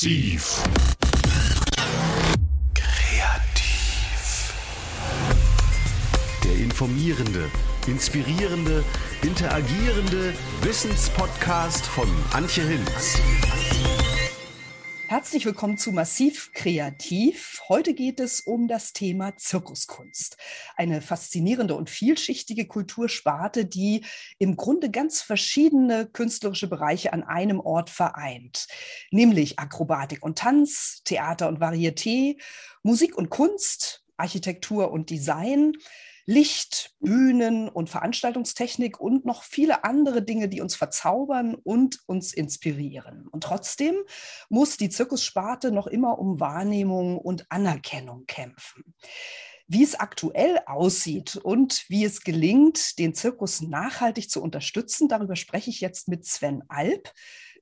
Massiv. Kreativ. Der informierende, inspirierende, interagierende Wissenspodcast von Antje Hinz. Herzlich willkommen zu Massiv Kreativ. Heute geht es um das Thema Zirkuskunst. Eine faszinierende und vielschichtige Kultursparte, die im Grunde ganz verschiedene künstlerische Bereiche an einem Ort vereint. Nämlich Akrobatik und Tanz, Theater und Varieté, Musik und Kunst, Architektur und Design, Licht, Bühnen und Veranstaltungstechnik und noch viele andere Dinge, die uns verzaubern und uns inspirieren. Und trotzdem muss die Zirkussparte noch immer um Wahrnehmung und Anerkennung kämpfen. Wie es aktuell aussieht und wie es gelingt, den Zirkus nachhaltig zu unterstützen, darüber spreche ich jetzt mit Sven Alp,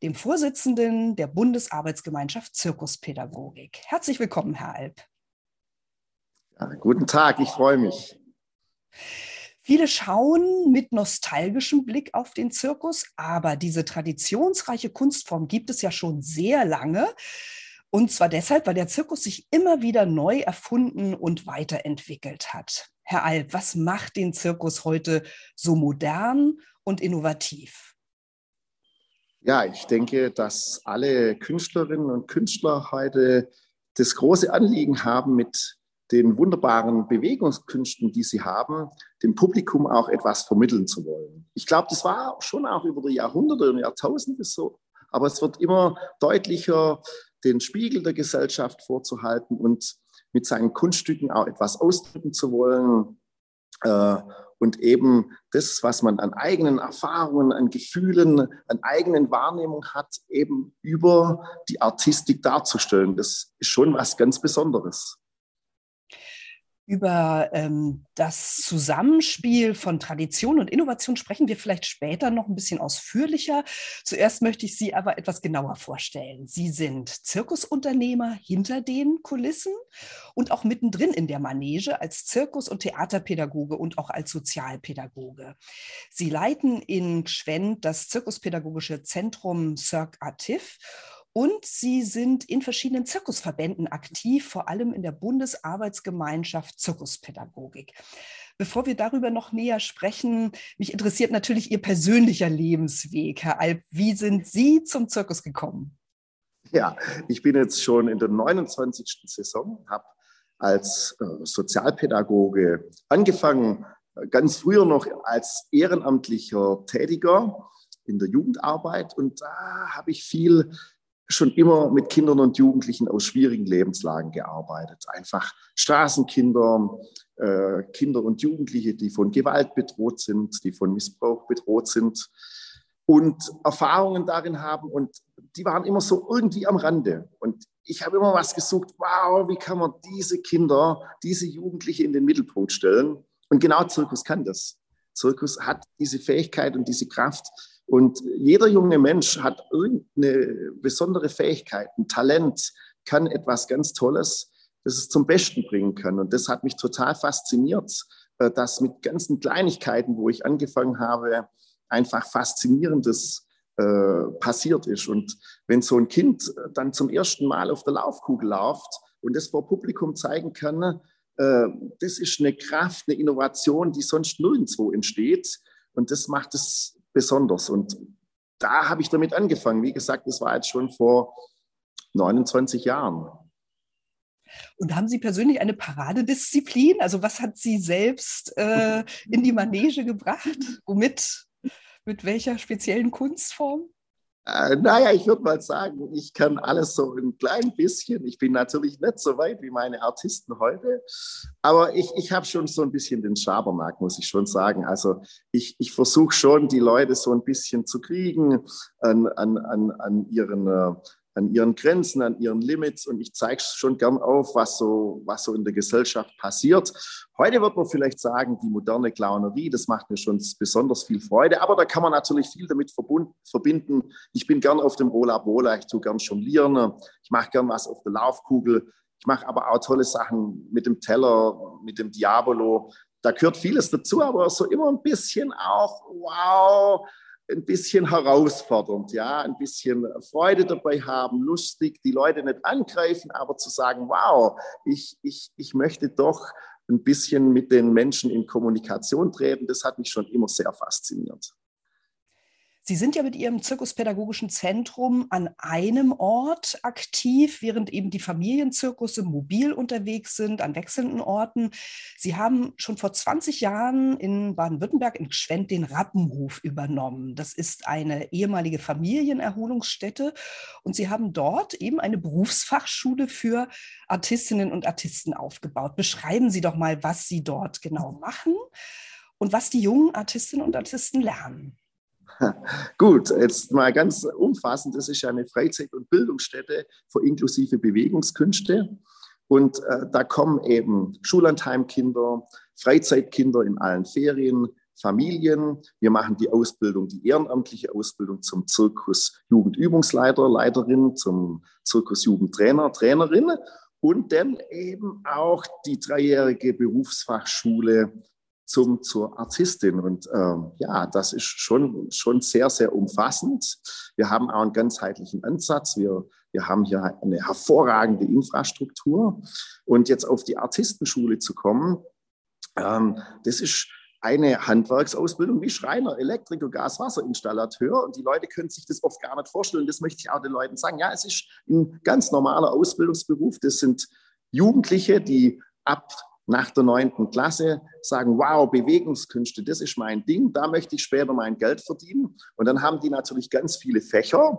dem Vorsitzenden der Bundesarbeitsgemeinschaft Zirkuspädagogik. Herzlich willkommen, Herr Alp. Guten Tag, ich freue mich. Viele schauen mit nostalgischem Blick auf den Zirkus, aber diese traditionsreiche Kunstform gibt es ja schon sehr lange. Und zwar deshalb, weil der Zirkus sich immer wieder neu erfunden und weiterentwickelt hat. Herr Alp, was macht den Zirkus heute so modern und innovativ? Ja, ich denke, dass alle Künstlerinnen und Künstler heute das große Anliegen haben, mit den wunderbaren Bewegungskünsten, die sie haben, dem Publikum auch etwas vermitteln zu wollen. Ich glaube, das war schon auch über die Jahrhunderte und Jahrtausende so, aber es wird immer deutlicher, den Spiegel der Gesellschaft vorzuhalten und mit seinen Kunststücken auch etwas ausdrücken zu wollen äh, und eben das, was man an eigenen Erfahrungen, an Gefühlen, an eigenen Wahrnehmungen hat, eben über die Artistik darzustellen. Das ist schon was ganz Besonderes. Über ähm, das Zusammenspiel von Tradition und Innovation sprechen wir vielleicht später noch ein bisschen ausführlicher. Zuerst möchte ich Sie aber etwas genauer vorstellen. Sie sind Zirkusunternehmer hinter den Kulissen und auch mittendrin in der Manege als Zirkus- und Theaterpädagoge und auch als Sozialpädagoge. Sie leiten in Gschwend das Zirkuspädagogische Zentrum Cirque Artif und Sie sind in verschiedenen Zirkusverbänden aktiv, vor allem in der Bundesarbeitsgemeinschaft Zirkuspädagogik. Bevor wir darüber noch näher sprechen, mich interessiert natürlich Ihr persönlicher Lebensweg, Herr Alp. Wie sind Sie zum Zirkus gekommen? Ja, ich bin jetzt schon in der 29. Saison, habe als äh, Sozialpädagoge angefangen, ganz früher noch als ehrenamtlicher Tätiger in der Jugendarbeit und da habe ich viel schon immer mit Kindern und Jugendlichen aus schwierigen Lebenslagen gearbeitet. Einfach Straßenkinder, äh, Kinder und Jugendliche, die von Gewalt bedroht sind, die von Missbrauch bedroht sind und Erfahrungen darin haben. Und die waren immer so irgendwie am Rande. Und ich habe immer was gesucht, wow, wie kann man diese Kinder, diese Jugendliche in den Mittelpunkt stellen? Und genau Zirkus kann das. Zirkus hat diese Fähigkeit und diese Kraft, und jeder junge Mensch hat irgendeine besondere Fähigkeit, ein Talent, kann etwas ganz Tolles, das es zum Besten bringen kann. Und das hat mich total fasziniert, äh, dass mit ganzen Kleinigkeiten, wo ich angefangen habe, einfach Faszinierendes äh, passiert ist. Und wenn so ein Kind dann zum ersten Mal auf der Laufkugel läuft und das vor Publikum zeigen kann, äh, das ist eine Kraft, eine Innovation, die sonst nirgendwo entsteht. Und das macht es besonders. Und da habe ich damit angefangen. Wie gesagt, das war jetzt schon vor 29 Jahren. Und haben Sie persönlich eine Paradedisziplin? Also was hat Sie selbst äh, in die Manege gebracht? Womit? Mit welcher speziellen Kunstform? Äh, naja, ich würde mal sagen, ich kann alles so ein klein bisschen. Ich bin natürlich nicht so weit wie meine Artisten heute, aber ich, ich habe schon so ein bisschen den Schabernack, muss ich schon sagen. Also ich, ich versuche schon, die Leute so ein bisschen zu kriegen an, an, an, an ihren äh, an ihren Grenzen, an ihren Limits und ich zeige schon gern auf, was so, was so in der Gesellschaft passiert. Heute wird man vielleicht sagen, die moderne Clownerie, das macht mir schon besonders viel Freude, aber da kann man natürlich viel damit verbinden. Ich bin gern auf dem Rola Bola, ich tue gern jonglieren, ich mache gern was auf der Laufkugel, ich mache aber auch tolle Sachen mit dem Teller, mit dem Diabolo. Da gehört vieles dazu, aber so immer ein bisschen auch, wow, ein bisschen herausfordernd, ja, ein bisschen Freude dabei haben, lustig, die Leute nicht angreifen, aber zu sagen, wow, ich, ich, ich möchte doch ein bisschen mit den Menschen in Kommunikation treten, das hat mich schon immer sehr fasziniert. Sie sind ja mit Ihrem zirkuspädagogischen Zentrum an einem Ort aktiv, während eben die Familienzirkusse mobil unterwegs sind, an wechselnden Orten. Sie haben schon vor 20 Jahren in Baden-Württemberg in Gschwend den Rappenhof übernommen. Das ist eine ehemalige Familienerholungsstätte und Sie haben dort eben eine Berufsfachschule für Artistinnen und Artisten aufgebaut. Beschreiben Sie doch mal, was Sie dort genau machen und was die jungen Artistinnen und Artisten lernen. Gut, jetzt mal ganz umfassend. Das ist ja eine Freizeit- und Bildungsstätte für inklusive Bewegungskünste. Und äh, da kommen eben Schullandheimkinder, Freizeitkinder in allen Ferien, Familien. Wir machen die Ausbildung, die ehrenamtliche Ausbildung zum Zirkus Jugendübungsleiter, Leiterin, zum Zirkus Jugendtrainer, Trainerin und dann eben auch die dreijährige Berufsfachschule zum, zur Artistin. Und ähm, ja, das ist schon, schon sehr, sehr umfassend. Wir haben auch einen ganzheitlichen Ansatz. Wir, wir haben hier eine hervorragende Infrastruktur. Und jetzt auf die Artistenschule zu kommen, ähm, das ist eine Handwerksausbildung wie Schreiner, Elektriker, Gaswasserinstallateur. Und die Leute können sich das oft gar nicht vorstellen. Das möchte ich auch den Leuten sagen. Ja, es ist ein ganz normaler Ausbildungsberuf. Das sind Jugendliche, die ab nach der neunten Klasse sagen, wow, Bewegungskünste, das ist mein Ding, da möchte ich später mein Geld verdienen. Und dann haben die natürlich ganz viele Fächer,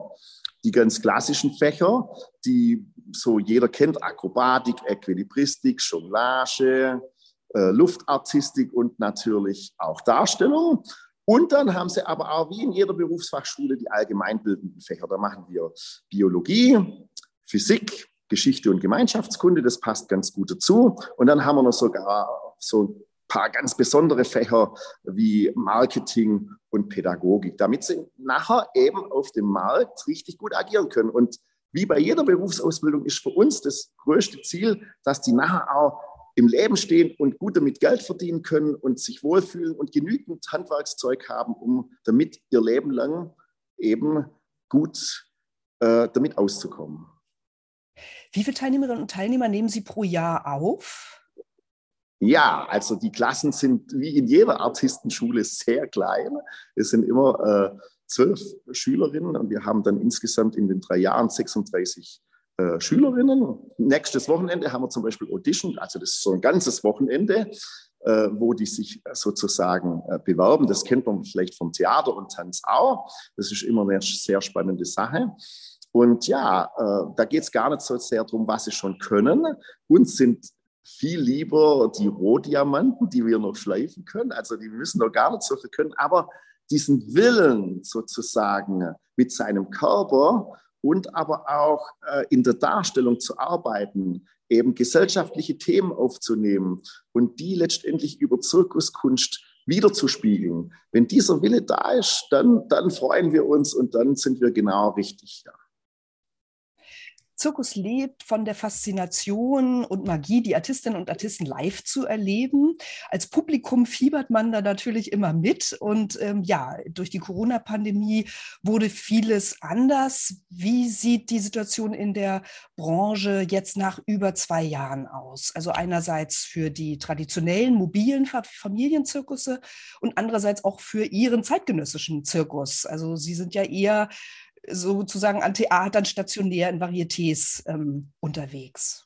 die ganz klassischen Fächer, die so jeder kennt, Akrobatik, Äquilibristik, Jonglage, äh, Luftartistik und natürlich auch Darstellung. Und dann haben sie aber auch wie in jeder Berufsfachschule die allgemeinbildenden Fächer. Da machen wir Biologie, Physik, Geschichte und Gemeinschaftskunde, das passt ganz gut dazu. Und dann haben wir noch sogar so ein paar ganz besondere Fächer wie Marketing und Pädagogik, damit sie nachher eben auf dem Markt richtig gut agieren können. Und wie bei jeder Berufsausbildung ist für uns das größte Ziel, dass die nachher auch im Leben stehen und gut damit Geld verdienen können und sich wohlfühlen und genügend Handwerkszeug haben, um damit ihr Leben lang eben gut äh, damit auszukommen. Wie viele Teilnehmerinnen und Teilnehmer nehmen Sie pro Jahr auf? Ja, also die Klassen sind wie in jeder Artistenschule sehr klein. Es sind immer äh, zwölf Schülerinnen und wir haben dann insgesamt in den drei Jahren 36 äh, Schülerinnen. Nächstes Wochenende haben wir zum Beispiel Audition, also das ist so ein ganzes Wochenende, äh, wo die sich sozusagen äh, bewerben. Das kennt man vielleicht vom Theater und Tanz auch. Das ist immer eine sehr spannende Sache. Und ja, äh, da geht es gar nicht so sehr darum, was sie schon können. Uns sind viel lieber die Rohdiamanten, die wir noch schleifen können. Also die müssen noch gar nicht so viel können, aber diesen Willen sozusagen mit seinem Körper und aber auch äh, in der Darstellung zu arbeiten, eben gesellschaftliche Themen aufzunehmen und die letztendlich über Zirkuskunst wiederzuspiegeln. Wenn dieser Wille da ist, dann, dann freuen wir uns und dann sind wir genau richtig. Ja. Zirkus lebt von der Faszination und Magie, die Artistinnen und Artisten live zu erleben. Als Publikum fiebert man da natürlich immer mit. Und ähm, ja, durch die Corona-Pandemie wurde vieles anders. Wie sieht die Situation in der Branche jetzt nach über zwei Jahren aus? Also einerseits für die traditionellen mobilen Familienzirkusse und andererseits auch für Ihren zeitgenössischen Zirkus. Also Sie sind ja eher sozusagen an Theatern stationär in Varietés ähm, unterwegs?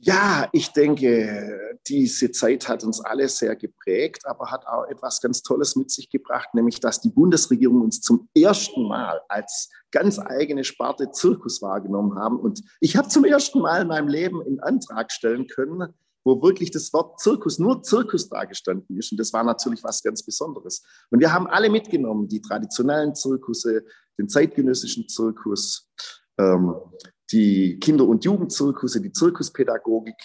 Ja, ich denke, diese Zeit hat uns alle sehr geprägt, aber hat auch etwas ganz Tolles mit sich gebracht, nämlich dass die Bundesregierung uns zum ersten Mal als ganz eigene Sparte Zirkus wahrgenommen haben. Und ich habe zum ersten Mal in meinem Leben einen Antrag stellen können, wo wirklich das Wort Zirkus, nur Zirkus dargestanden ist. Und das war natürlich was ganz Besonderes. Und wir haben alle mitgenommen, die traditionellen Zirkusse, den zeitgenössischen Zirkus, ähm, die Kinder- und Jugendzirkusse, die Zirkuspädagogik.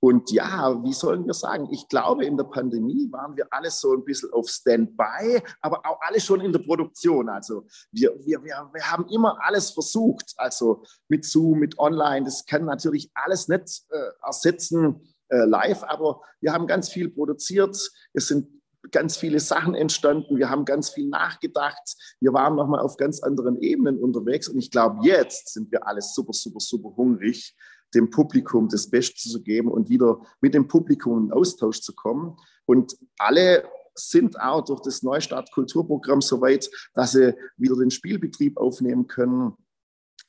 Und ja, wie sollen wir sagen, ich glaube, in der Pandemie waren wir alle so ein bisschen auf Standby, aber auch alle schon in der Produktion. Also wir, wir, wir, wir haben immer alles versucht, also mit Zoom, mit Online. Das kann natürlich alles nicht äh, ersetzen, äh, live, aber wir haben ganz viel produziert. Es sind ganz viele Sachen entstanden. Wir haben ganz viel nachgedacht. Wir waren nochmal auf ganz anderen Ebenen unterwegs. Und ich glaube, jetzt sind wir alle super, super, super hungrig, dem Publikum das Beste zu geben und wieder mit dem Publikum in Austausch zu kommen. Und alle sind auch durch das Neustart Kulturprogramm so weit, dass sie wieder den Spielbetrieb aufnehmen können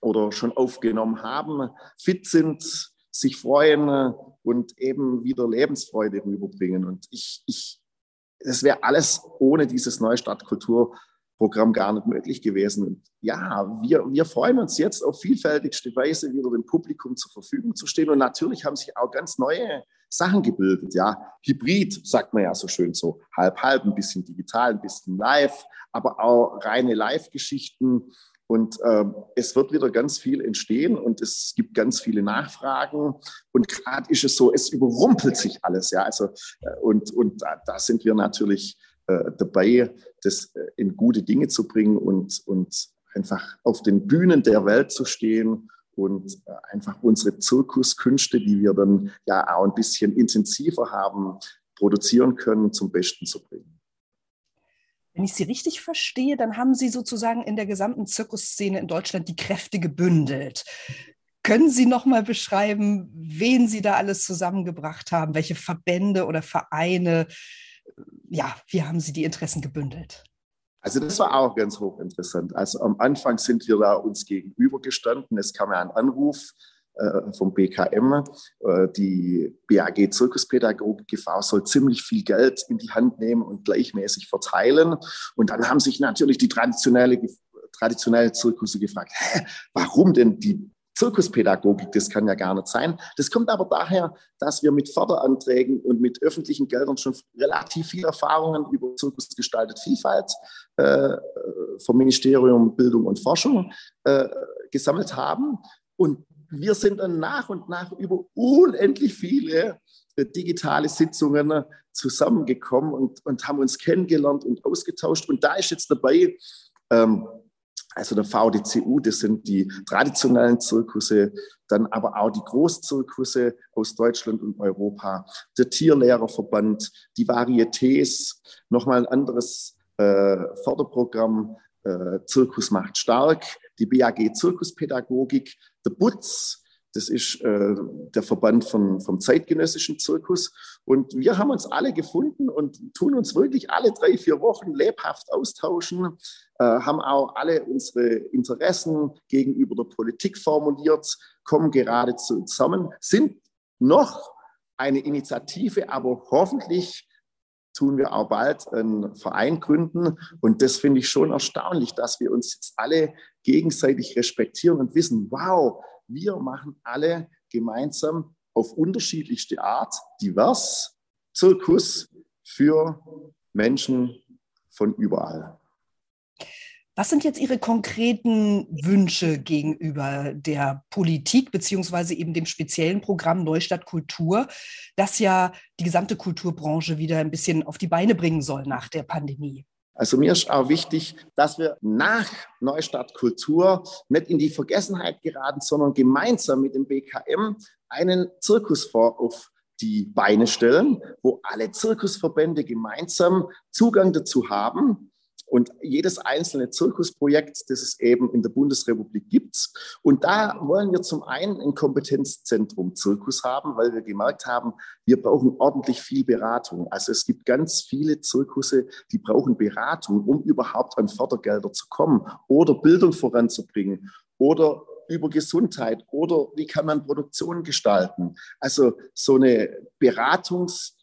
oder schon aufgenommen haben, fit sind, sich freuen und eben wieder Lebensfreude rüberbringen. Und ich, ich, das wäre alles ohne dieses Neustart Kulturprogramm gar nicht möglich gewesen. Und ja, wir, wir freuen uns jetzt auf vielfältigste Weise wieder dem Publikum zur Verfügung zu stehen. Und natürlich haben sich auch ganz neue Sachen gebildet. Ja, Hybrid sagt man ja so schön so, halb halb, ein bisschen digital, ein bisschen live, aber auch reine Live-Geschichten. Und äh, es wird wieder ganz viel entstehen und es gibt ganz viele Nachfragen. Und gerade ist es so, es überrumpelt sich alles. Ja, also, äh, und, und da, da, sind wir natürlich äh, dabei, das äh, in gute Dinge zu bringen und, und einfach auf den Bühnen der Welt zu stehen und äh, einfach unsere Zirkuskünste, die wir dann ja auch ein bisschen intensiver haben, produzieren können, zum Besten zu bringen. Wenn ich Sie richtig verstehe, dann haben Sie sozusagen in der gesamten Zirkusszene in Deutschland die Kräfte gebündelt. Können Sie noch mal beschreiben, wen Sie da alles zusammengebracht haben? Welche Verbände oder Vereine? Ja, wie haben Sie die Interessen gebündelt? Also das war auch ganz hochinteressant. Also am Anfang sind wir da uns gegenübergestanden. Es kam ja ein Anruf vom BKM. Äh, die BAG Zirkuspädagogik GV soll ziemlich viel Geld in die Hand nehmen und gleichmäßig verteilen. Und dann haben sich natürlich die traditionelle traditionelle Zirkusse gefragt, hä, warum denn die Zirkuspädagogik, das kann ja gar nicht sein. Das kommt aber daher, dass wir mit Förderanträgen und mit öffentlichen Geldern schon relativ viel Erfahrungen über Zirkusgestaltet Vielfalt äh, vom Ministerium Bildung und Forschung äh, gesammelt haben. Und wir sind dann nach und nach über unendlich viele äh, digitale Sitzungen zusammengekommen und, und haben uns kennengelernt und ausgetauscht. Und da ist jetzt dabei, ähm, also der VDCU, das sind die traditionellen Zirkusse, dann aber auch die Großzirkusse aus Deutschland und Europa, der Tierlehrerverband, die Varietés, nochmal ein anderes äh, Förderprogramm, äh, Zirkus macht stark, die BAG Zirkuspädagogik, der BUTZ, das ist äh, der Verband von, vom zeitgenössischen Zirkus. Und wir haben uns alle gefunden und tun uns wirklich alle drei, vier Wochen lebhaft austauschen, äh, haben auch alle unsere Interessen gegenüber der Politik formuliert, kommen gerade zusammen, sind noch eine Initiative, aber hoffentlich tun wir auch bald einen Verein gründen. Und das finde ich schon erstaunlich, dass wir uns jetzt alle gegenseitig respektieren und wissen, wow, wir machen alle gemeinsam auf unterschiedlichste Art divers Zirkus für Menschen von überall. Was sind jetzt Ihre konkreten Wünsche gegenüber der Politik beziehungsweise eben dem speziellen Programm Neustadt Kultur, das ja die gesamte Kulturbranche wieder ein bisschen auf die Beine bringen soll nach der Pandemie? Also mir ist auch wichtig, dass wir nach Neustadt Kultur nicht in die Vergessenheit geraten, sondern gemeinsam mit dem BKM einen Zirkusfonds auf die Beine stellen, wo alle Zirkusverbände gemeinsam Zugang dazu haben und jedes einzelne Zirkusprojekt, das es eben in der Bundesrepublik gibt. Und da wollen wir zum einen ein Kompetenzzentrum Zirkus haben, weil wir gemerkt haben, wir brauchen ordentlich viel Beratung. Also es gibt ganz viele Zirkusse, die brauchen Beratung, um überhaupt an Fördergelder zu kommen oder Bildung voranzubringen oder über Gesundheit oder wie kann man Produktion gestalten. Also so eine Beratungs-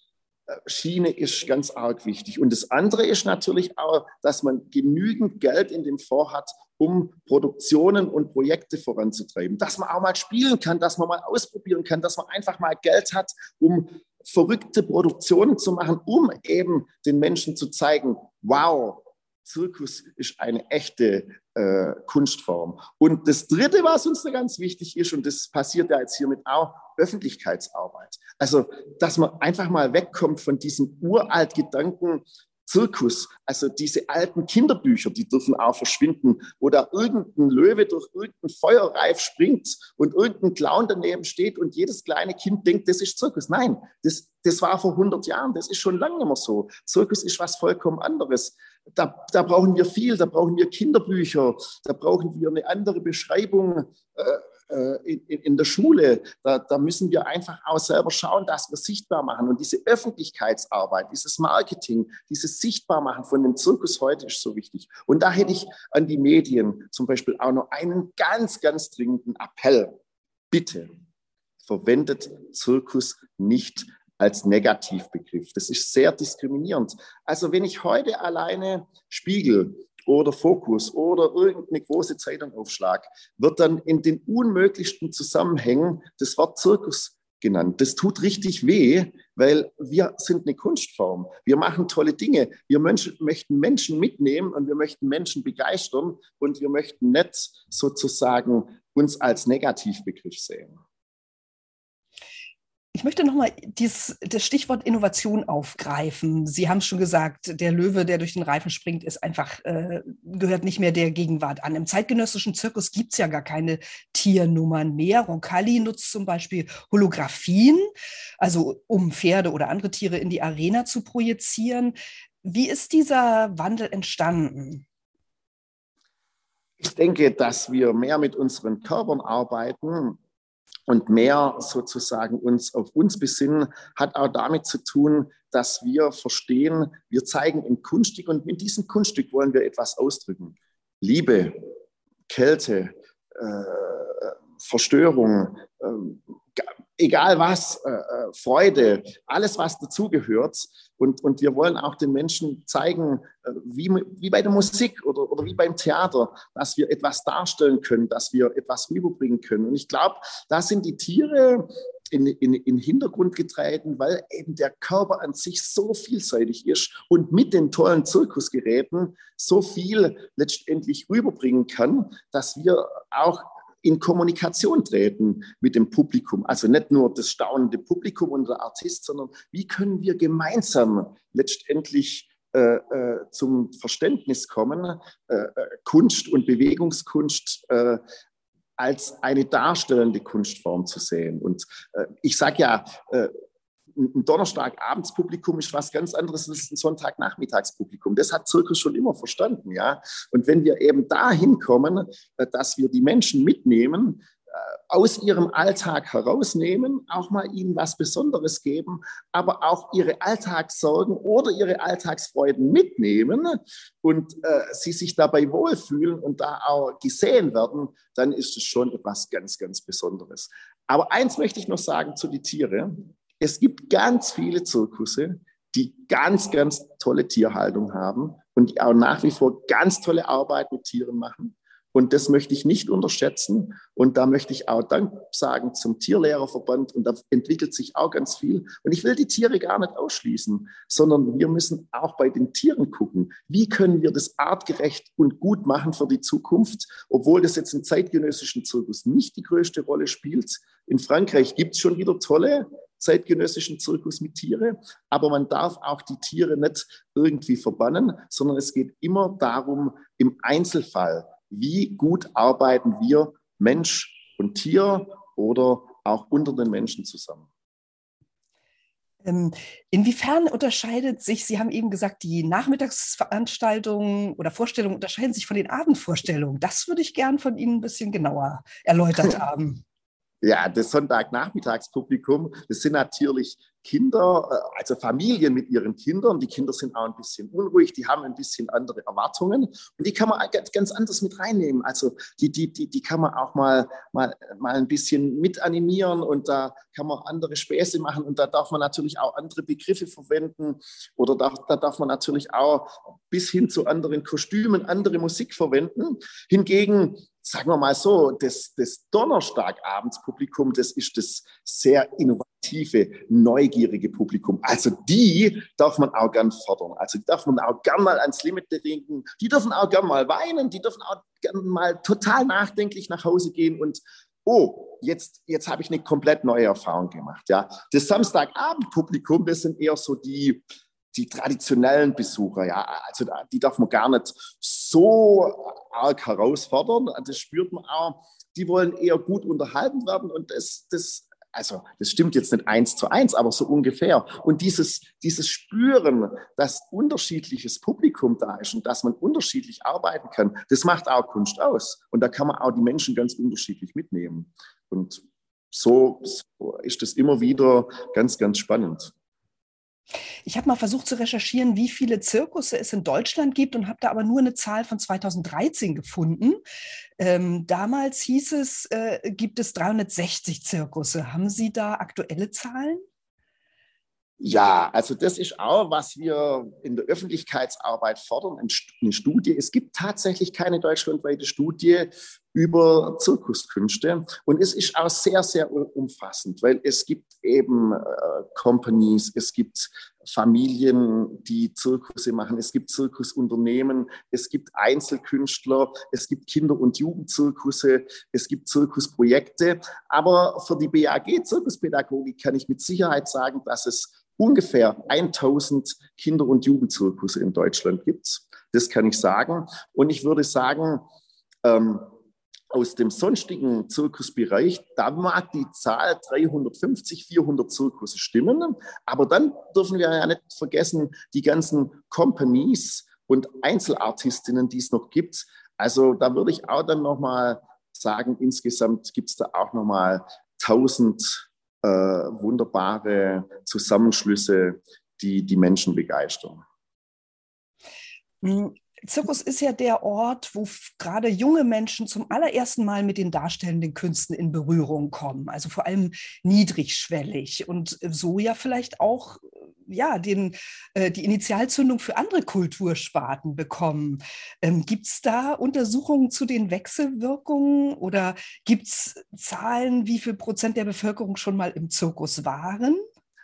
Schiene ist ganz arg wichtig. Und das andere ist natürlich auch, dass man genügend Geld in dem Fonds hat, um Produktionen und Projekte voranzutreiben. Dass man auch mal spielen kann, dass man mal ausprobieren kann, dass man einfach mal Geld hat, um verrückte Produktionen zu machen, um eben den Menschen zu zeigen, wow, Zirkus ist eine echte äh, Kunstform. Und das Dritte, was uns da ganz wichtig ist, und das passiert ja jetzt hiermit auch, Öffentlichkeitsarbeit. Also, dass man einfach mal wegkommt von diesem uralt Gedanken, Zirkus, also diese alten Kinderbücher, die dürfen auch verschwinden, wo da irgendein Löwe durch irgendein Feuerreif springt und irgendein Clown daneben steht und jedes kleine Kind denkt, das ist Zirkus. Nein, das, das war vor 100 Jahren, das ist schon lange mehr so. Zirkus ist was vollkommen anderes. Da, da brauchen wir viel, da brauchen wir Kinderbücher, da brauchen wir eine andere Beschreibung. Äh, äh, in, in, der Schule, da, da, müssen wir einfach auch selber schauen, dass wir sichtbar machen. Und diese Öffentlichkeitsarbeit, dieses Marketing, dieses Sichtbarmachen von dem Zirkus heute ist so wichtig. Und da hätte ich an die Medien zum Beispiel auch noch einen ganz, ganz dringenden Appell. Bitte verwendet Zirkus nicht als Negativbegriff. Das ist sehr diskriminierend. Also wenn ich heute alleine Spiegel oder Fokus oder irgendeine große Zeitung aufschlag, wird dann in den unmöglichsten Zusammenhängen das Wort Zirkus genannt. Das tut richtig weh, weil wir sind eine Kunstform. Wir machen tolle Dinge. Wir Menschen, möchten Menschen mitnehmen und wir möchten Menschen begeistern und wir möchten nicht sozusagen uns als Negativbegriff sehen. Ich möchte nochmal das Stichwort Innovation aufgreifen. Sie haben schon gesagt, der Löwe, der durch den Reifen springt, ist einfach, äh, gehört nicht mehr der Gegenwart an. Im zeitgenössischen Zirkus gibt es ja gar keine Tiernummern mehr. Roncalli nutzt zum Beispiel Holographien, also um Pferde oder andere Tiere in die Arena zu projizieren. Wie ist dieser Wandel entstanden? Ich denke, dass wir mehr mit unseren Körpern arbeiten und mehr sozusagen uns auf uns besinnen, hat auch damit zu tun, dass wir verstehen, wir zeigen ein Kunststück und mit diesem Kunststück wollen wir etwas ausdrücken. Liebe, Kälte, äh, Verstörung, äh, egal was, äh, äh, Freude, alles, was dazugehört. Und, und wir wollen auch den Menschen zeigen, äh, wie, wie bei der Musik oder, oder wie beim Theater, dass wir etwas darstellen können, dass wir etwas rüberbringen können. Und ich glaube, da sind die Tiere in, in, in Hintergrund getreten, weil eben der Körper an sich so vielseitig ist und mit den tollen Zirkusgeräten so viel letztendlich rüberbringen kann, dass wir auch in Kommunikation treten mit dem Publikum. Also nicht nur das staunende Publikum und der Artist, sondern wie können wir gemeinsam letztendlich äh, äh, zum Verständnis kommen, äh, äh Kunst und Bewegungskunst äh, als eine darstellende Kunstform zu sehen. Und äh, ich sage ja, ein Donnerstagabendspublikum ist was ganz anderes als ein Sonntagnachmittagspublikum. Das hat Zirkus schon immer verstanden, ja. Und wenn wir eben dahin kommen, äh, dass wir die Menschen mitnehmen, äh, aus ihrem Alltag herausnehmen, auch mal ihnen was Besonderes geben, aber auch ihre Alltagssorgen oder ihre Alltagsfreuden mitnehmen und äh, sie sich dabei wohlfühlen und da auch gesehen werden, dann ist es schon etwas ganz, ganz Besonderes. Aber eins möchte ich noch sagen zu den Tieren. Es gibt ganz viele Zirkusse, die ganz, ganz tolle Tierhaltung haben und die auch nach wie vor ganz tolle Arbeit mit Tieren machen. Und das möchte ich nicht unterschätzen. Und da möchte ich auch Dank sagen zum Tierlehrerverband. Und da entwickelt sich auch ganz viel. Und ich will die Tiere gar nicht ausschließen, sondern wir müssen auch bei den Tieren gucken. Wie können wir das artgerecht und gut machen für die Zukunft, obwohl das jetzt im zeitgenössischen Zirkus nicht die größte Rolle spielt. In Frankreich gibt es schon wieder tolle zeitgenössischen Zirkus mit Tiere, aber man darf auch die Tiere nicht irgendwie verbannen, sondern es geht immer darum, im Einzelfall wie gut arbeiten wir Mensch und Tier oder auch unter den Menschen zusammen. Ähm, inwiefern unterscheidet sich, Sie haben eben gesagt, die Nachmittagsveranstaltungen oder Vorstellungen unterscheiden sich von den Abendvorstellungen. Das würde ich gern von Ihnen ein bisschen genauer erläutert haben. Ja, das Sonntagnachmittagspublikum, das sind natürlich Kinder, äh, also Familien mit ihren Kindern. Die Kinder sind auch ein bisschen unruhig, die haben ein bisschen andere Erwartungen und die kann man ganz, ganz anders mit reinnehmen. Also die, die, die, die kann man auch mal, mal, mal ein bisschen mit animieren und da kann man andere Späße machen und da darf man natürlich auch andere Begriffe verwenden oder da, da darf man natürlich auch bis hin zu anderen Kostümen andere Musik verwenden. Hingegen sagen wir mal so, das, das Donnerstagabendspublikum, das ist das sehr innovative, neugierige Publikum. Also die darf man auch gern fördern. Also die darf man auch gern mal ans Limit denken. Die dürfen auch gern mal weinen. Die dürfen auch gern mal total nachdenklich nach Hause gehen und oh, jetzt, jetzt habe ich eine komplett neue Erfahrung gemacht. Ja. Das Samstagabendpublikum, das sind eher so die, die traditionellen Besucher, ja, also die darf man gar nicht so arg herausfordern. Das spürt man auch. Die wollen eher gut unterhalten werden und das, das also das stimmt jetzt nicht eins zu eins, aber so ungefähr. Und dieses, dieses Spüren, dass unterschiedliches Publikum da ist und dass man unterschiedlich arbeiten kann, das macht auch Kunst aus. Und da kann man auch die Menschen ganz unterschiedlich mitnehmen. Und so ist es immer wieder ganz, ganz spannend. Ich habe mal versucht zu recherchieren, wie viele Zirkusse es in Deutschland gibt und habe da aber nur eine Zahl von 2013 gefunden. Ähm, damals hieß es, äh, gibt es 360 Zirkusse. Haben Sie da aktuelle Zahlen? Ja, also das ist auch, was wir in der Öffentlichkeitsarbeit fordern, eine Studie. Es gibt tatsächlich keine deutschlandweite Studie über Zirkuskünste und es ist auch sehr, sehr umfassend, weil es gibt eben äh, Companies, es gibt Familien, die Zirkusse machen, es gibt Zirkusunternehmen, es gibt Einzelkünstler, es gibt Kinder- und Jugendzirkusse, es gibt Zirkusprojekte. Aber für die BAG Zirkuspädagogik kann ich mit Sicherheit sagen, dass es ungefähr 1000 Kinder- und Jugendzirkusse in Deutschland gibt. Das kann ich sagen. Und ich würde sagen, ähm, aus dem sonstigen Zirkusbereich, da mag die Zahl 350, 400 Zirkusse stimmen. Aber dann dürfen wir ja nicht vergessen, die ganzen Companies und Einzelartistinnen, die es noch gibt. Also da würde ich auch dann nochmal sagen, insgesamt gibt es da auch nochmal 1000 äh, wunderbare Zusammenschlüsse, die die Menschen begeistern. Zirkus ist ja der Ort, wo gerade junge Menschen zum allerersten Mal mit den darstellenden Künsten in Berührung kommen, also vor allem niedrigschwellig und so ja vielleicht auch ja, den, äh, die Initialzündung für andere Kultursparten bekommen. Ähm, gibt es da Untersuchungen zu den Wechselwirkungen oder gibt es Zahlen, wie viel Prozent der Bevölkerung schon mal im Zirkus waren?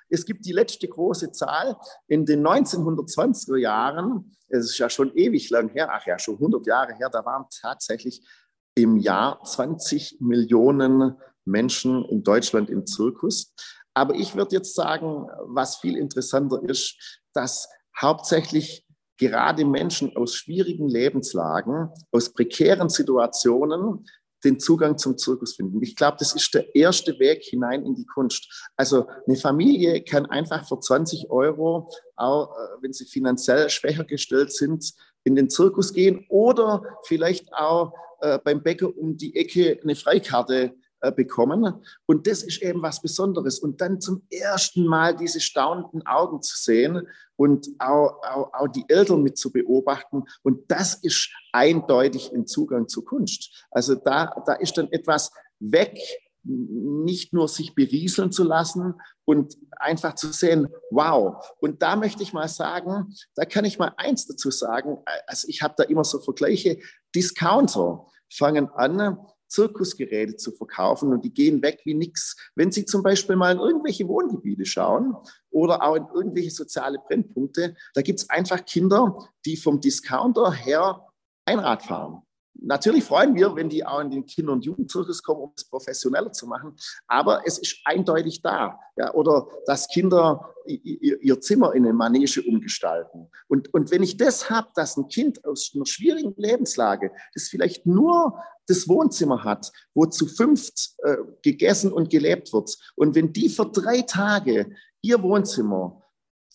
Es gibt die letzte große Zahl in den 1920er Jahren. Es ist ja schon ewig lang her, ach ja, schon 100 Jahre her. Da waren tatsächlich im Jahr 20 Millionen Menschen in Deutschland im Zirkus. Aber ich würde jetzt sagen, was viel interessanter ist, dass hauptsächlich gerade Menschen aus schwierigen Lebenslagen, aus prekären Situationen den Zugang zum Zirkus finden. Ich glaube, das ist der erste Weg hinein in die Kunst. Also eine Familie kann einfach für 20 Euro, auch äh, wenn sie finanziell schwächer gestellt sind, in den Zirkus gehen oder vielleicht auch äh, beim Bäcker um die Ecke eine Freikarte bekommen. Und das ist eben was Besonderes. Und dann zum ersten Mal diese staunenden Augen zu sehen und auch, auch, auch die Eltern mit zu beobachten. Und das ist eindeutig ein Zugang zur Kunst. Also da, da ist dann etwas weg, nicht nur sich berieseln zu lassen und einfach zu sehen, wow. Und da möchte ich mal sagen, da kann ich mal eins dazu sagen. Also ich habe da immer so Vergleiche. Discounter fangen an, Zirkusgeräte zu verkaufen und die gehen weg wie nichts. Wenn Sie zum Beispiel mal in irgendwelche Wohngebiete schauen oder auch in irgendwelche soziale Brennpunkte, da gibt es einfach Kinder, die vom Discounter her Einrad fahren. Natürlich freuen wir, wenn die auch in den Kinder- und Jugendzirkus kommen, um es professioneller zu machen. Aber es ist eindeutig da. Ja, oder dass Kinder ihr, Zimmer in eine Manege umgestalten. Und, und wenn ich das habe, dass ein Kind aus einer schwierigen Lebenslage, das vielleicht nur das Wohnzimmer hat, wo zu fünft äh, gegessen und gelebt wird, und wenn die für drei Tage ihr Wohnzimmer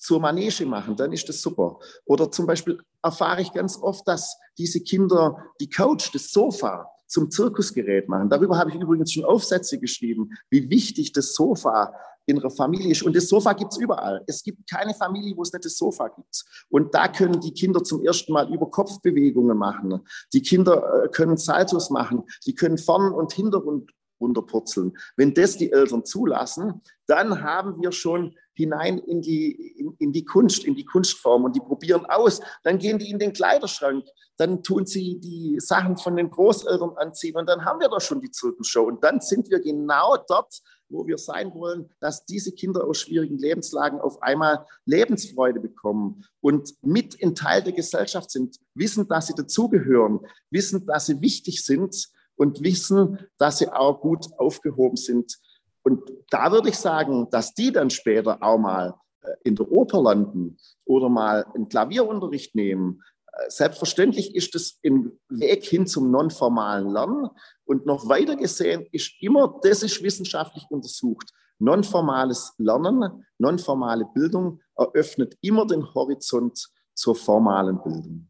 zur Manege machen, dann ist das super. Oder zum Beispiel erfahre ich ganz oft, dass diese Kinder die Couch, das Sofa zum Zirkusgerät machen. Darüber habe ich übrigens schon Aufsätze geschrieben, wie wichtig das Sofa in einer Familie ist. Und das Sofa gibt es überall. Es gibt keine Familie, wo es nicht das Sofa gibt. Und da können die Kinder zum ersten Mal über Kopfbewegungen machen. Die Kinder äh, können Saltos machen. Die können vorn und Hintergrund runterpurzeln. Wenn das die Eltern zulassen, dann haben wir schon hinein in die, in, in, die Kunst, in die Kunstform und die probieren aus. Dann gehen die in den Kleiderschrank, dann tun sie die Sachen von den Großeltern anziehen und dann haben wir doch schon die Zirkusshow. Und dann sind wir genau dort, wo wir sein wollen, dass diese Kinder aus schwierigen Lebenslagen auf einmal Lebensfreude bekommen und mit in Teil der Gesellschaft sind, wissen, dass sie dazugehören, wissen, dass sie wichtig sind und wissen, dass sie auch gut aufgehoben sind. Und da würde ich sagen, dass die dann später auch mal in der Oper landen oder mal einen Klavierunterricht nehmen, selbstverständlich ist es ein Weg hin zum nonformalen Lernen. Und noch weiter gesehen ist immer, das ist wissenschaftlich untersucht, nonformales Lernen, nonformale Bildung eröffnet immer den Horizont zur formalen Bildung.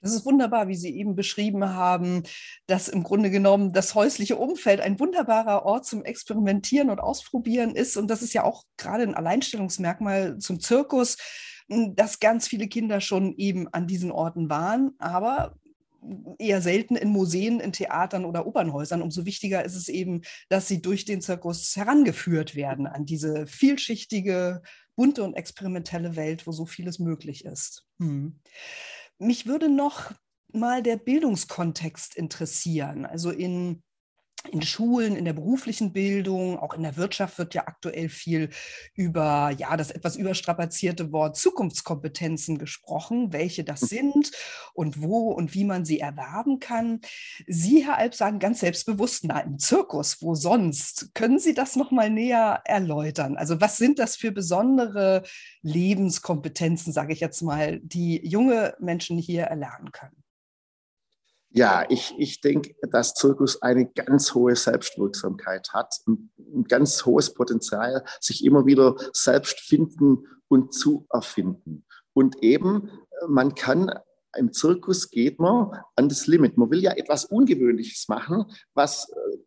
Das ist wunderbar, wie Sie eben beschrieben haben, dass im Grunde genommen das häusliche Umfeld ein wunderbarer Ort zum Experimentieren und Ausprobieren ist. Und das ist ja auch gerade ein Alleinstellungsmerkmal zum Zirkus, dass ganz viele Kinder schon eben an diesen Orten waren, aber eher selten in Museen, in Theatern oder Opernhäusern. Umso wichtiger ist es eben, dass sie durch den Zirkus herangeführt werden an diese vielschichtige, bunte und experimentelle Welt, wo so vieles möglich ist. Hm. Mich würde noch mal der Bildungskontext interessieren. Also in in Schulen, in der beruflichen Bildung, auch in der Wirtschaft wird ja aktuell viel über ja das etwas überstrapazierte Wort Zukunftskompetenzen gesprochen, welche das mhm. sind und wo und wie man sie erwerben kann. Sie, Herr Alp, sagen ganz selbstbewusst, na im Zirkus, wo sonst? Können Sie das noch mal näher erläutern? Also was sind das für besondere Lebenskompetenzen, sage ich jetzt mal, die junge Menschen hier erlernen können? Ja, ich, ich denke, dass Zirkus eine ganz hohe Selbstwirksamkeit hat und ein ganz hohes Potenzial, sich immer wieder selbst finden und zu erfinden. Und eben, man kann im Zirkus geht man an das Limit. Man will ja etwas Ungewöhnliches machen, was äh,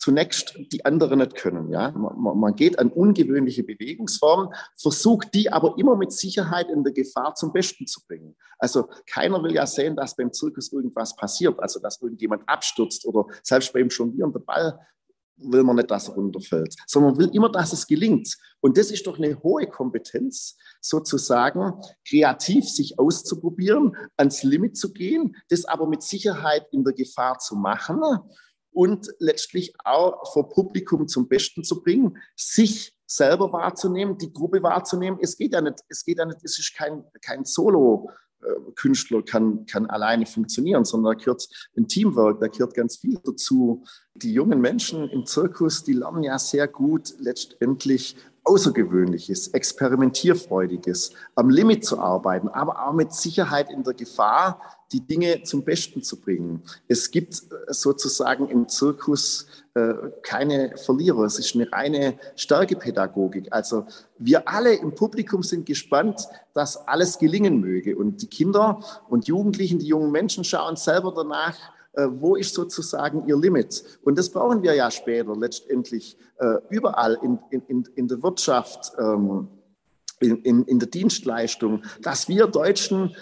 zunächst die anderen nicht können. Ja? Man, man, geht an ungewöhnliche Bewegungsformen, versucht die aber immer mit Sicherheit in der Gefahr zum Besten zu bringen. Also keiner will ja sehen, dass beim Zirkus irgendwas passiert, also dass irgendjemand abstürzt oder selbst beim Jonglieren der Ball will man nicht, dass er runterfällt, sondern will immer, dass es gelingt. Und das ist doch eine hohe Kompetenz, sozusagen kreativ sich auszuprobieren, ans Limit zu gehen, das aber mit Sicherheit in der Gefahr zu machen und letztlich auch vor Publikum zum Besten zu bringen, sich selber wahrzunehmen, die Gruppe wahrzunehmen. Es geht ja nicht, es geht ja nicht, es ist kein, kein Solo. Künstler kann, kann alleine funktionieren, sondern da gehört ein Teamwork, da gehört ganz viel dazu. Die jungen Menschen im Zirkus, die lernen ja sehr gut letztendlich Außergewöhnliches, Experimentierfreudiges, am Limit zu arbeiten, aber auch mit Sicherheit in der Gefahr, die Dinge zum Besten zu bringen. Es gibt äh, sozusagen im Zirkus äh, keine Verlierer. Es ist eine reine Stärkepädagogik. Also wir alle im Publikum sind gespannt, dass alles gelingen möge. Und die Kinder und Jugendlichen, die jungen Menschen schauen selber danach, äh, wo ist sozusagen ihr Limit? Und das brauchen wir ja später letztendlich äh, überall in, in, in der Wirtschaft, ähm, in, in, in der Dienstleistung, dass wir Deutschen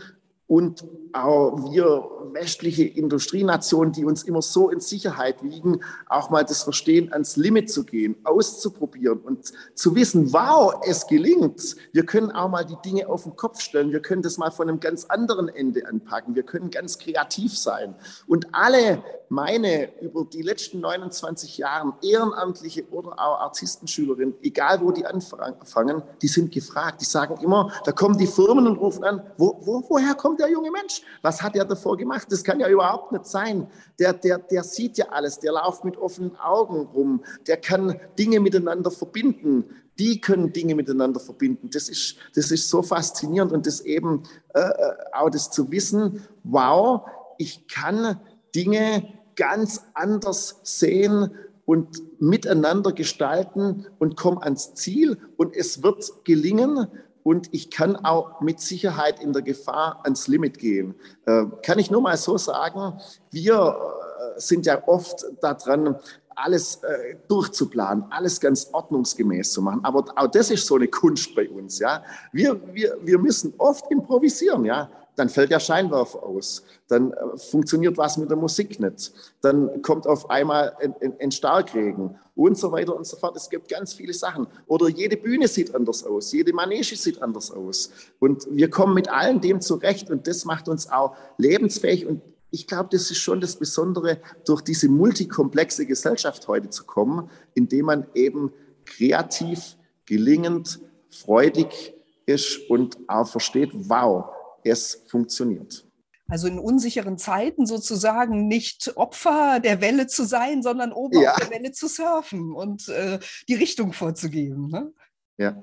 und auch wir westliche Industrienationen, die uns immer so in Sicherheit wiegen, auch mal das Verstehen ans Limit zu gehen, auszuprobieren und zu wissen, wow, es gelingt. Wir können auch mal die Dinge auf den Kopf stellen. Wir können das mal von einem ganz anderen Ende anpacken. Wir können ganz kreativ sein. Und alle meine über die letzten 29 Jahre ehrenamtliche oder auch Artistenschülerinnen, egal wo die anfangen, die sind gefragt. Die sagen immer, da kommen die Firmen und rufen an, wo, wo, woher kommt der junge Mensch? Was hat er davor gemacht? Das kann ja überhaupt nicht sein. Der, der, der sieht ja alles, der läuft mit offenen Augen rum, der kann Dinge miteinander verbinden. Die können Dinge miteinander verbinden. Das ist, das ist so faszinierend und das eben äh, äh auch das zu wissen, wow, ich kann Dinge ganz anders sehen und miteinander gestalten und komme ans Ziel und es wird gelingen und ich kann auch mit Sicherheit in der Gefahr ans Limit gehen. Äh, kann ich nur mal so sagen, wir äh, sind ja oft daran, alles äh, durchzuplanen, alles ganz ordnungsgemäß zu machen. Aber auch das ist so eine Kunst bei uns. Ja? Wir, wir, wir müssen oft improvisieren. Ja? Dann fällt der Scheinwerfer aus, dann äh, funktioniert was mit der Musik nicht, dann kommt auf einmal ein, ein, ein, Starkregen und so weiter und so fort. Es gibt ganz viele Sachen. Oder jede Bühne sieht anders aus, jede Manege sieht anders aus. Und wir kommen mit allem dem zurecht und das macht uns auch lebensfähig und ich glaube, das ist schon das Besondere, durch diese multikomplexe Gesellschaft heute zu kommen, indem man eben kreativ, gelingend, freudig ist und auch versteht, wow, es funktioniert. Also in unsicheren Zeiten sozusagen nicht Opfer der Welle zu sein, sondern oben ja. auf der Welle zu surfen und äh, die Richtung vorzugeben. Ne? Ja.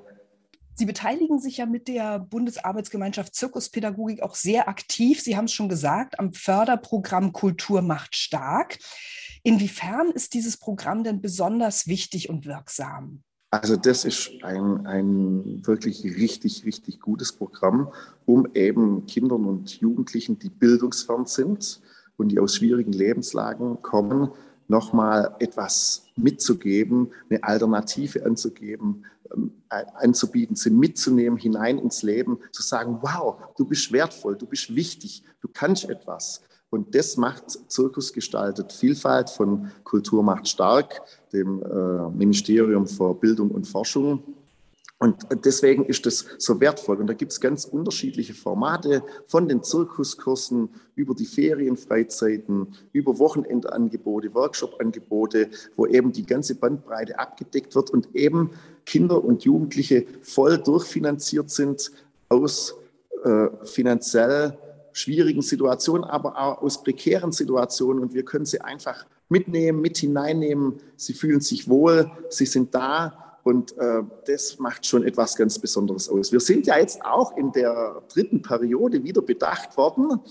Sie beteiligen sich ja mit der Bundesarbeitsgemeinschaft Zirkuspädagogik auch sehr aktiv. Sie haben es schon gesagt, am Förderprogramm Kultur macht stark. Inwiefern ist dieses Programm denn besonders wichtig und wirksam? Also das ist ein, ein wirklich richtig, richtig gutes Programm, um eben Kindern und Jugendlichen, die bildungsfern sind und die aus schwierigen Lebenslagen kommen, nochmal etwas mitzugeben, eine Alternative anzugeben, ähm, anzubieten, sie mitzunehmen hinein ins Leben, zu sagen, wow, du bist wertvoll, du bist wichtig, du kannst etwas. Und das macht Zirkus gestaltet Vielfalt von Kultur macht stark, dem äh, Ministerium für Bildung und Forschung und deswegen ist das so wertvoll. Und da gibt es ganz unterschiedliche Formate von den Zirkuskursen über die Ferienfreizeiten, über Wochenendangebote, Workshop-Angebote, wo eben die ganze Bandbreite abgedeckt wird und eben Kinder und Jugendliche voll durchfinanziert sind aus äh, finanziell schwierigen Situationen, aber auch aus prekären Situationen. Und wir können sie einfach mitnehmen, mit hineinnehmen. Sie fühlen sich wohl, sie sind da und äh, das macht schon etwas ganz Besonderes aus. Wir sind ja jetzt auch in der dritten Periode wieder bedacht worden.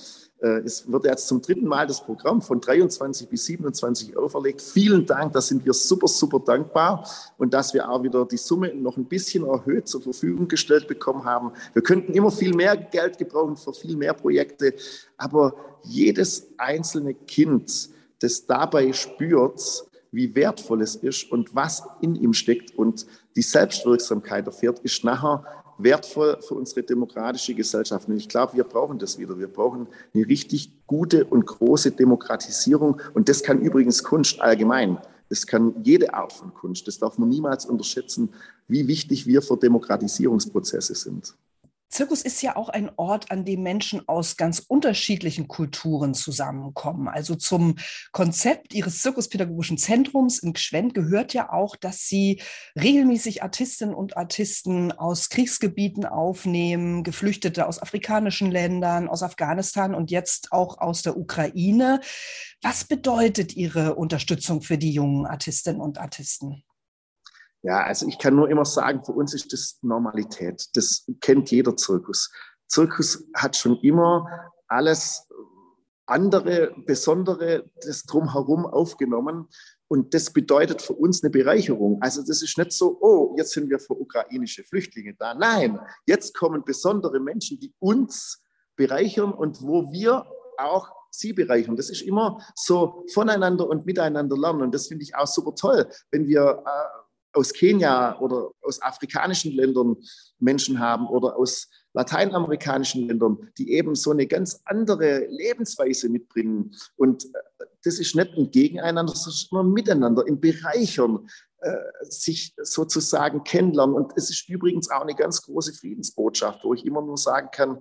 Äh, es wird jetzt zum dritten Mal das Programm von 23 bis 27 auferlegt. Vielen Dank, da sind wir super, super dankbar. Und dass wir auch wieder die Summe noch ein bisschen erhöht zur Verfügung gestellt bekommen haben. Wir könnten immer viel mehr Geld gebrauchen für viel mehr Projekte. Aber jedes einzelne Kind, das dabei spürt, wie wertvoll es ist und was in ihm steckt und die Selbstwirksamkeit erfährt, ist nachher wertvoll für unsere demokratische Gesellschaft. Und ich glaube, wir brauchen das wieder. Wir brauchen eine richtig gute und große Demokratisierung. Und das kann übrigens Kunst allgemein. Das kann jede Art von Kunst. Das darf man niemals unterschätzen, wie wichtig wir für Demokratisierungsprozesse sind. Zirkus ist ja auch ein Ort, an dem Menschen aus ganz unterschiedlichen Kulturen zusammenkommen. Also zum Konzept Ihres Zirkuspädagogischen Zentrums in Gschwend gehört ja auch, dass Sie regelmäßig Artistinnen und Artisten aus Kriegsgebieten aufnehmen, Geflüchtete aus afrikanischen Ländern, aus Afghanistan und jetzt auch aus der Ukraine. Was bedeutet Ihre Unterstützung für die jungen Artistinnen und Artisten? Ja, also ich kann nur immer sagen, für uns ist das Normalität. Das kennt jeder Zirkus. Zirkus hat schon immer alles andere, besondere, das drumherum aufgenommen. Und das bedeutet für uns eine Bereicherung. Also das ist nicht so, oh, jetzt sind wir für ukrainische Flüchtlinge da. Nein, jetzt kommen besondere Menschen, die uns bereichern und wo wir auch sie bereichern. Das ist immer so voneinander und miteinander lernen. Und das finde ich auch super toll, wenn wir äh, aus Kenia oder aus afrikanischen Ländern Menschen haben oder aus lateinamerikanischen Ländern, die eben so eine ganz andere Lebensweise mitbringen. Und äh, das ist nicht ein Gegeneinander, sondern miteinander, im Bereichern, äh, sich sozusagen kennenlernen. Und es ist übrigens auch eine ganz große Friedensbotschaft, wo ich immer nur sagen kann,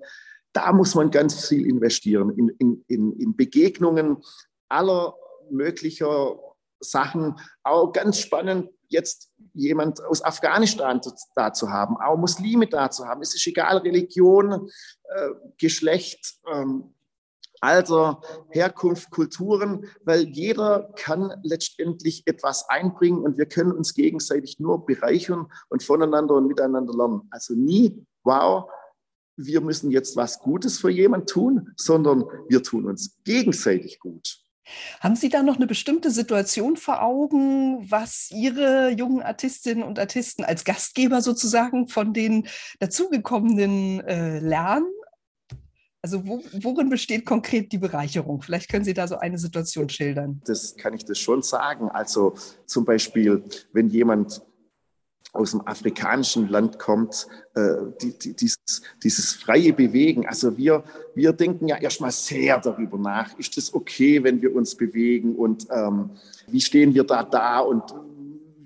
da muss man ganz viel investieren in, in, in, in Begegnungen aller möglicher Sachen. Auch ganz spannend, jetzt jemand aus Afghanistan da zu haben, auch Muslime da zu haben. Es ist egal, Religion, äh, Geschlecht, ähm, Alter, Herkunft, Kulturen, weil jeder kann letztendlich etwas einbringen und wir können uns gegenseitig nur bereichern und voneinander und miteinander lernen. Also nie, wow, wir müssen jetzt was Gutes für jemanden tun, sondern wir tun uns gegenseitig gut. Haben Sie da noch eine bestimmte Situation vor Augen, was Ihre jungen Artistinnen und Artisten als Gastgeber sozusagen von den dazugekommenen äh, lernen? Also wo, worin besteht konkret die Bereicherung? Vielleicht können Sie da so eine Situation schildern. Das kann ich das schon sagen. Also zum Beispiel, wenn jemand aus dem afrikanischen Land kommt, äh, die, die, dieses, dieses freie Bewegen. Also wir, wir denken ja erstmal sehr darüber nach, ist es okay, wenn wir uns bewegen und ähm, wie stehen wir da da und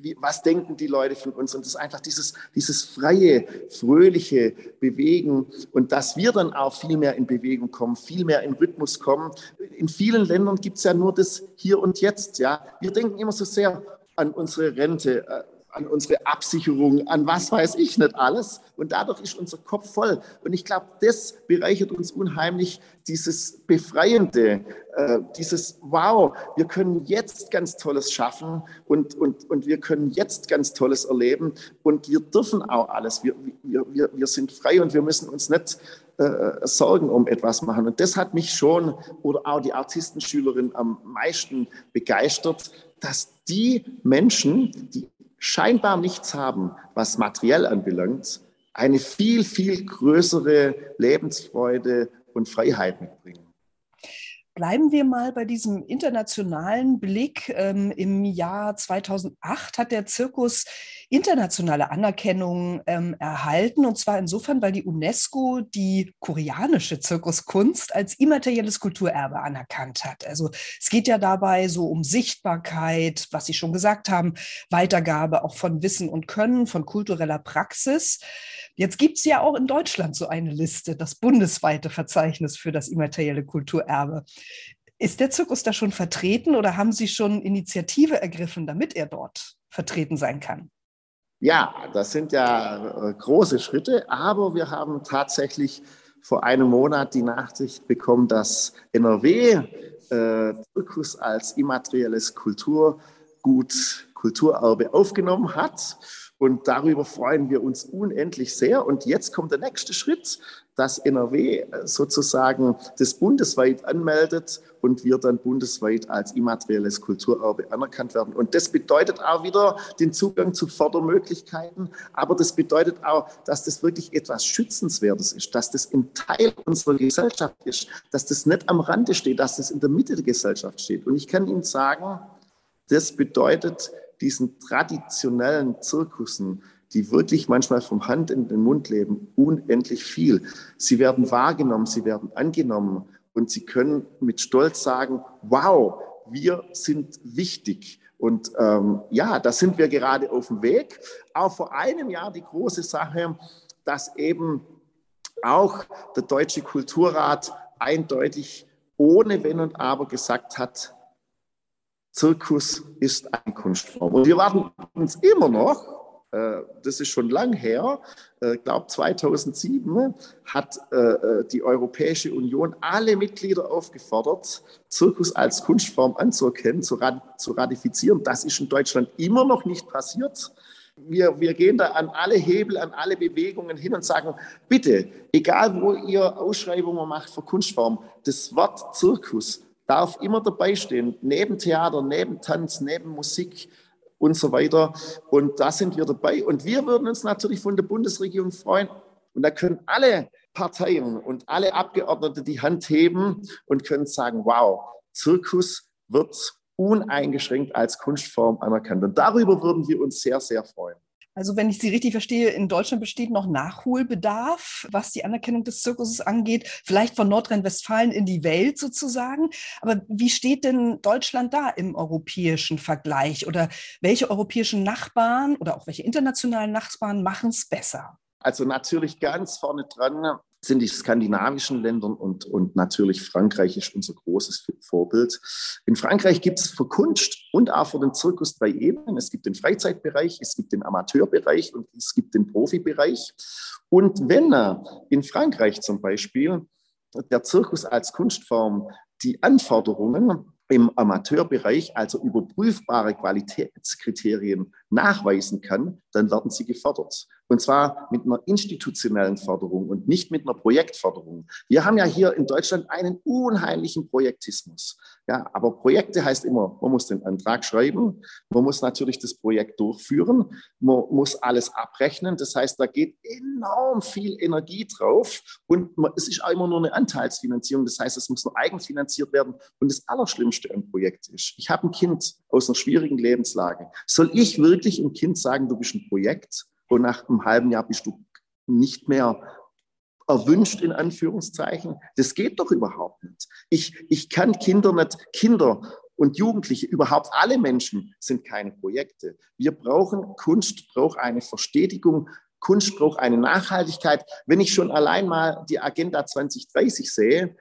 wie, was denken die Leute von uns? Und das ist einfach dieses, dieses freie, fröhliche Bewegen und dass wir dann auch viel mehr in Bewegung kommen, viel mehr in Rhythmus kommen. In vielen Ländern gibt es ja nur das Hier und Jetzt. Ja, wir denken immer so sehr an unsere Rente, äh, an unsere Absicherung, an was weiß ich nicht alles. Und dadurch ist unser Kopf voll. Und ich glaube, das bereichert uns unheimlich, dieses Befreiende, äh, dieses Wow, wir können jetzt ganz Tolles schaffen und, und, und wir können jetzt ganz Tolles erleben und wir dürfen auch alles. Wir, wir, wir, wir sind frei und wir müssen uns nicht äh, Sorgen um etwas machen. Und das hat mich schon oder auch die Artistenschülerin am meisten begeistert, dass die Menschen, die scheinbar nichts haben, was materiell anbelangt, eine viel, viel größere Lebensfreude und Freiheit mitbringen. Bleiben wir mal bei diesem internationalen Blick. Ähm, Im Jahr 2008 hat der Zirkus internationale Anerkennung ähm, erhalten. Und zwar insofern, weil die UNESCO die koreanische Zirkuskunst als immaterielles Kulturerbe anerkannt hat. Also es geht ja dabei so um Sichtbarkeit, was Sie schon gesagt haben, Weitergabe auch von Wissen und Können, von kultureller Praxis. Jetzt gibt es ja auch in Deutschland so eine Liste, das bundesweite Verzeichnis für das immaterielle Kulturerbe. Ist der Zirkus da schon vertreten oder haben Sie schon Initiative ergriffen, damit er dort vertreten sein kann? Ja, das sind ja äh, große Schritte, aber wir haben tatsächlich vor einem Monat die Nachricht bekommen, dass NRW äh, Zirkus als immaterielles Kulturgut, Kulturerbe aufgenommen hat. Und darüber freuen wir uns unendlich sehr. Und jetzt kommt der nächste Schritt, dass NRW sozusagen das bundesweit anmeldet und wir dann bundesweit als immaterielles Kulturerbe anerkannt werden. Und das bedeutet auch wieder den Zugang zu Fördermöglichkeiten, aber das bedeutet auch, dass das wirklich etwas Schützenswertes ist, dass das ein Teil unserer Gesellschaft ist, dass das nicht am Rande steht, dass das in der Mitte der Gesellschaft steht. Und ich kann Ihnen sagen, das bedeutet, diesen traditionellen Zirkussen, die wirklich manchmal vom Hand in den Mund leben, unendlich viel. Sie werden wahrgenommen, sie werden angenommen und sie können mit Stolz sagen, wow, wir sind wichtig. Und ähm, ja, da sind wir gerade auf dem Weg. Auch vor einem Jahr die große Sache, dass eben auch der Deutsche Kulturrat eindeutig ohne Wenn und Aber gesagt hat, Zirkus ist eine Kunstform. Und wir warten uns immer noch, äh, das ist schon lang her, ich äh, glaube 2007 hat äh, die Europäische Union alle Mitglieder aufgefordert, Zirkus als Kunstform anzuerkennen, zu, ratifizieren. Das ist in Deutschland immer noch nicht passiert. Wir, wir, gehen da an alle Hebel, an alle Bewegungen hin und sagen, bitte, egal wo ihr Ausschreibungen macht für Kunstform, das Wort Zirkus darf immer dabei stehen, neben Theater, neben Tanz, neben Musik und so weiter. Und da sind wir dabei. Und wir würden uns natürlich von der Bundesregierung freuen. Und da können alle Parteien und alle Abgeordnete die Hand heben und können sagen, wow, Zirkus wird uneingeschränkt als Kunstform anerkannt. Und darüber würden wir uns sehr, sehr freuen. Also wenn ich Sie richtig verstehe, in Deutschland besteht noch Nachholbedarf, was die Anerkennung des Zirkuses angeht, vielleicht von Nordrhein-Westfalen in die Welt sozusagen. Aber wie steht denn Deutschland da im europäischen Vergleich? Oder welche europäischen Nachbarn oder auch welche internationalen Nachbarn machen es besser? Also natürlich ganz vorne dran sind die skandinavischen Ländern und, und natürlich Frankreich ist unser großes Vorbild. In Frankreich gibt es für Kunst und auch für den Zirkus drei Ebenen. Es gibt den Freizeitbereich, es gibt den Amateurbereich und es gibt den Profibereich. Und wenn in Frankreich zum Beispiel der Zirkus als Kunstform die Anforderungen im Amateurbereich, also überprüfbare Qualitätskriterien nachweisen kann, dann werden sie gefördert. Und zwar mit einer institutionellen Förderung und nicht mit einer Projektförderung. Wir haben ja hier in Deutschland einen unheimlichen Projektismus. Ja, aber Projekte heißt immer, man muss den Antrag schreiben, man muss natürlich das Projekt durchführen, man muss alles abrechnen. Das heißt, da geht enorm viel Energie drauf und man, es ist auch immer nur eine Anteilsfinanzierung. Das heißt, es muss nur eigenfinanziert werden. Und das Allerschlimmste am Projekt ist, ich habe ein Kind aus einer schwierigen Lebenslage. Soll ich wirklich einem Kind sagen, du bist ein Projekt und nach einem halben Jahr bist du nicht mehr erwünscht in Anführungszeichen. Das geht doch überhaupt nicht. Ich, ich kann Kinder nicht, Kinder und Jugendliche, überhaupt alle Menschen sind keine Projekte. Wir brauchen Kunst, braucht eine Verstetigung, Kunst braucht eine Nachhaltigkeit. Wenn ich schon allein mal die Agenda 2030 sehe,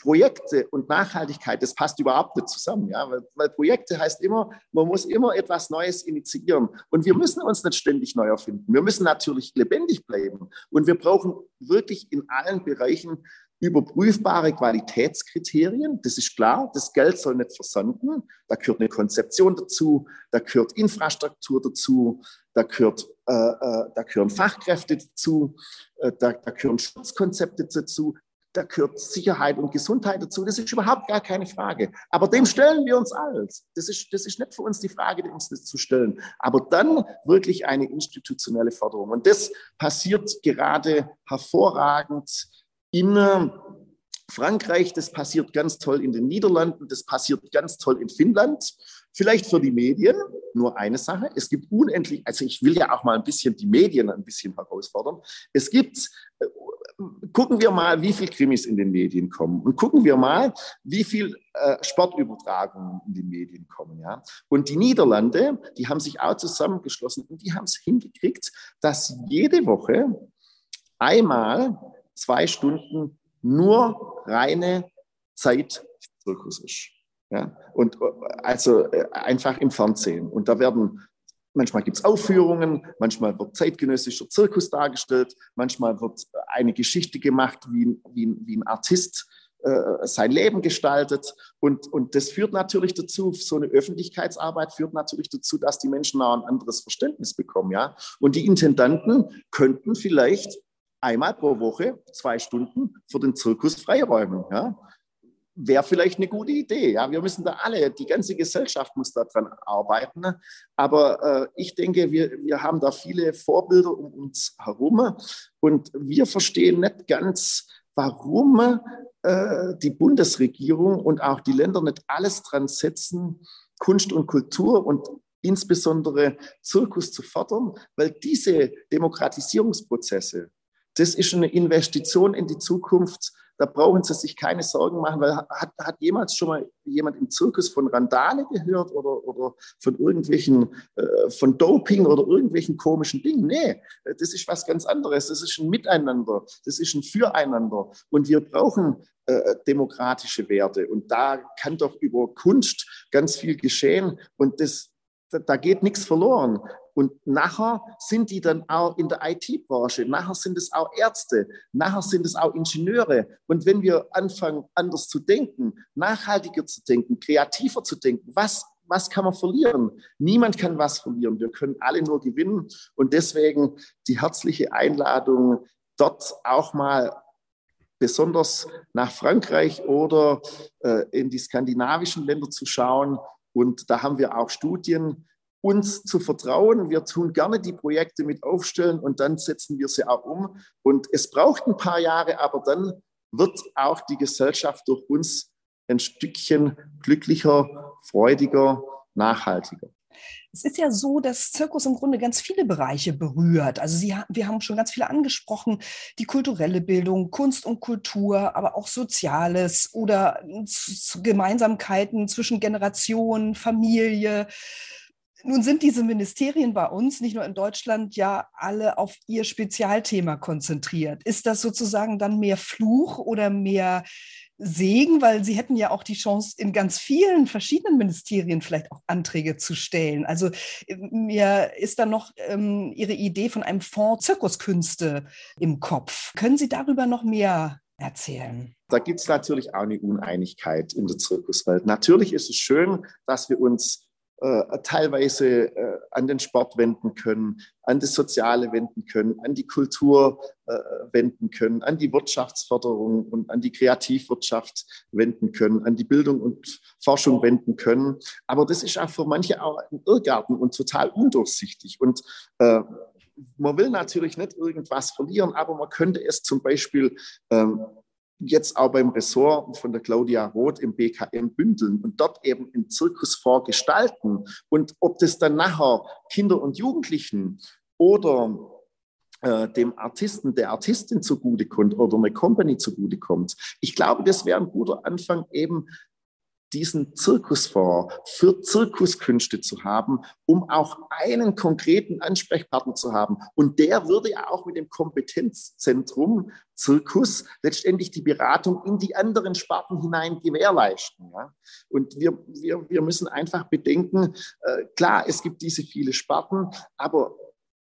Projekte und Nachhaltigkeit, das passt überhaupt nicht zusammen, ja, weil, weil, Projekte heißt immer, man muss immer etwas Neues initiieren. Und wir müssen uns nicht ständig neu erfinden. Wir müssen natürlich lebendig bleiben. Und wir brauchen wirklich in allen Bereichen überprüfbare Qualitätskriterien. Das ist klar, das Geld soll nicht versanden. Da gehört eine Konzeption dazu, da gehört Infrastruktur dazu, da, gehört, äh, äh, da gehören Fachkräfte dazu, äh, da, da gehören Schutzkonzepte dazu, da gehört Sicherheit und Gesundheit dazu. Das ist überhaupt gar keine Frage. Aber dem stellen wir uns alles. Das ist, das ist nicht für uns die Frage, uns das zu stellen. Aber dann wirklich eine institutionelle Förderung. Und das passiert gerade hervorragend in äh, Frankreich, das passiert ganz toll in den Niederlanden, das passiert ganz toll in Finnland. Vielleicht für die Medien nur eine Sache. Es gibt unendlich, also ich will ja auch mal ein bisschen die Medien ein bisschen herausfordern. Es gibt, äh, gucken wir mal, wie viele Krimis in den Medien kommen und gucken wir mal, wie viel äh, Sportübertragungen in den Medien kommen. Ja? Und die Niederlande, die haben sich auch zusammengeschlossen und die haben es hingekriegt, dass jede Woche einmal zwei Stunden nur reine Zeitzirkus ist. Ja? Und äh, also äh, einfach im Fernsehen. Und da werden, manchmal gibt es Aufführungen, manchmal wird zeitgenössischer Zirkus dargestellt, manchmal wird eine Geschichte gemacht, wie, wie, wie ein Artist äh, sein Leben gestaltet. Und, und das führt natürlich dazu, so eine Öffentlichkeitsarbeit führt natürlich dazu, dass die Menschen auch ein anderes Verständnis bekommen. Ja? Und die Intendanten könnten vielleicht einmal pro Woche zwei Stunden für den Zirkus freiräumen. Ja? Wäre vielleicht eine gute Idee. Ja? Wir müssen da alle, die ganze Gesellschaft muss daran arbeiten. Aber äh, ich denke, wir, wir haben da viele Vorbilder um uns herum und wir verstehen nicht ganz, warum äh, die Bundesregierung und auch die Länder nicht alles dran setzen, Kunst und Kultur und insbesondere Zirkus zu fördern, weil diese Demokratisierungsprozesse, das ist eine Investition in die Zukunft. Da brauchen Sie sich keine Sorgen machen, weil hat, hat jemals schon mal jemand im Zirkus von Randale gehört oder, oder von irgendwelchen, äh, von Doping oder irgendwelchen komischen Dingen? Nee, das ist was ganz anderes. Das ist ein Miteinander, das ist ein Füreinander. Und wir brauchen äh, demokratische Werte. Und da kann doch über Kunst ganz viel geschehen. Und das, da geht nichts verloren. Und nachher sind die dann auch in der IT-Branche, nachher sind es auch Ärzte, nachher sind es auch Ingenieure. Und wenn wir anfangen, anders zu denken, nachhaltiger zu denken, kreativer zu denken, was, was kann man verlieren? Niemand kann was verlieren. Wir können alle nur gewinnen. Und deswegen die herzliche Einladung, dort auch mal besonders nach Frankreich oder äh, in die skandinavischen Länder zu schauen. Und da haben wir auch Studien, uns zu vertrauen. Wir tun gerne die Projekte mit aufstellen und dann setzen wir sie auch um. Und es braucht ein paar Jahre, aber dann wird auch die Gesellschaft durch uns ein Stückchen glücklicher, freudiger, nachhaltiger. Es ist ja so, dass Zirkus im Grunde ganz viele Bereiche berührt. Also Sie, wir haben schon ganz viele angesprochen, die kulturelle Bildung, Kunst und Kultur, aber auch Soziales oder Gemeinsamkeiten zwischen Generationen, Familie, nun sind diese Ministerien bei uns, nicht nur in Deutschland, ja alle auf ihr Spezialthema konzentriert. Ist das sozusagen dann mehr Fluch oder mehr Segen, weil Sie hätten ja auch die Chance, in ganz vielen verschiedenen Ministerien vielleicht auch Anträge zu stellen. Also mir ist da noch ähm, Ihre Idee von einem Fonds Zirkuskünste im Kopf. Können Sie darüber noch mehr erzählen? Da gibt es natürlich auch eine Uneinigkeit in der Zirkuswelt. Natürlich ist es schön, dass wir uns teilweise äh, an den Sport wenden können, an das Soziale wenden können, an die Kultur äh, wenden können, an die Wirtschaftsförderung und an die Kreativwirtschaft wenden können, an die Bildung und Forschung wenden können. Aber das ist auch für manche auch ein Irrgarten und total undurchsichtig. Und äh, man will natürlich nicht irgendwas verlieren, aber man könnte es zum Beispiel ähm, jetzt auch beim Ressort von der Claudia Roth im BKM bündeln und dort eben einen Zirkusfonds gestalten. Und ob das dann nachher Kinder und Jugendlichen oder äh, dem Artisten, der Artistin zugutekommt oder eine Company zugutekommt. Ich glaube, das wäre ein guter Anfang, eben diesen Zirkusfonds für Zirkuskünste zu haben, um auch einen konkreten Ansprechpartner zu haben. Und der würde ja auch mit dem Kompetenzzentrum Zirkus letztendlich die Beratung in die anderen Sparten hinein gewährleisten. Ja? Und wir, wir, wir müssen einfach bedenken, äh, klar, es gibt diese viele Sparten, aber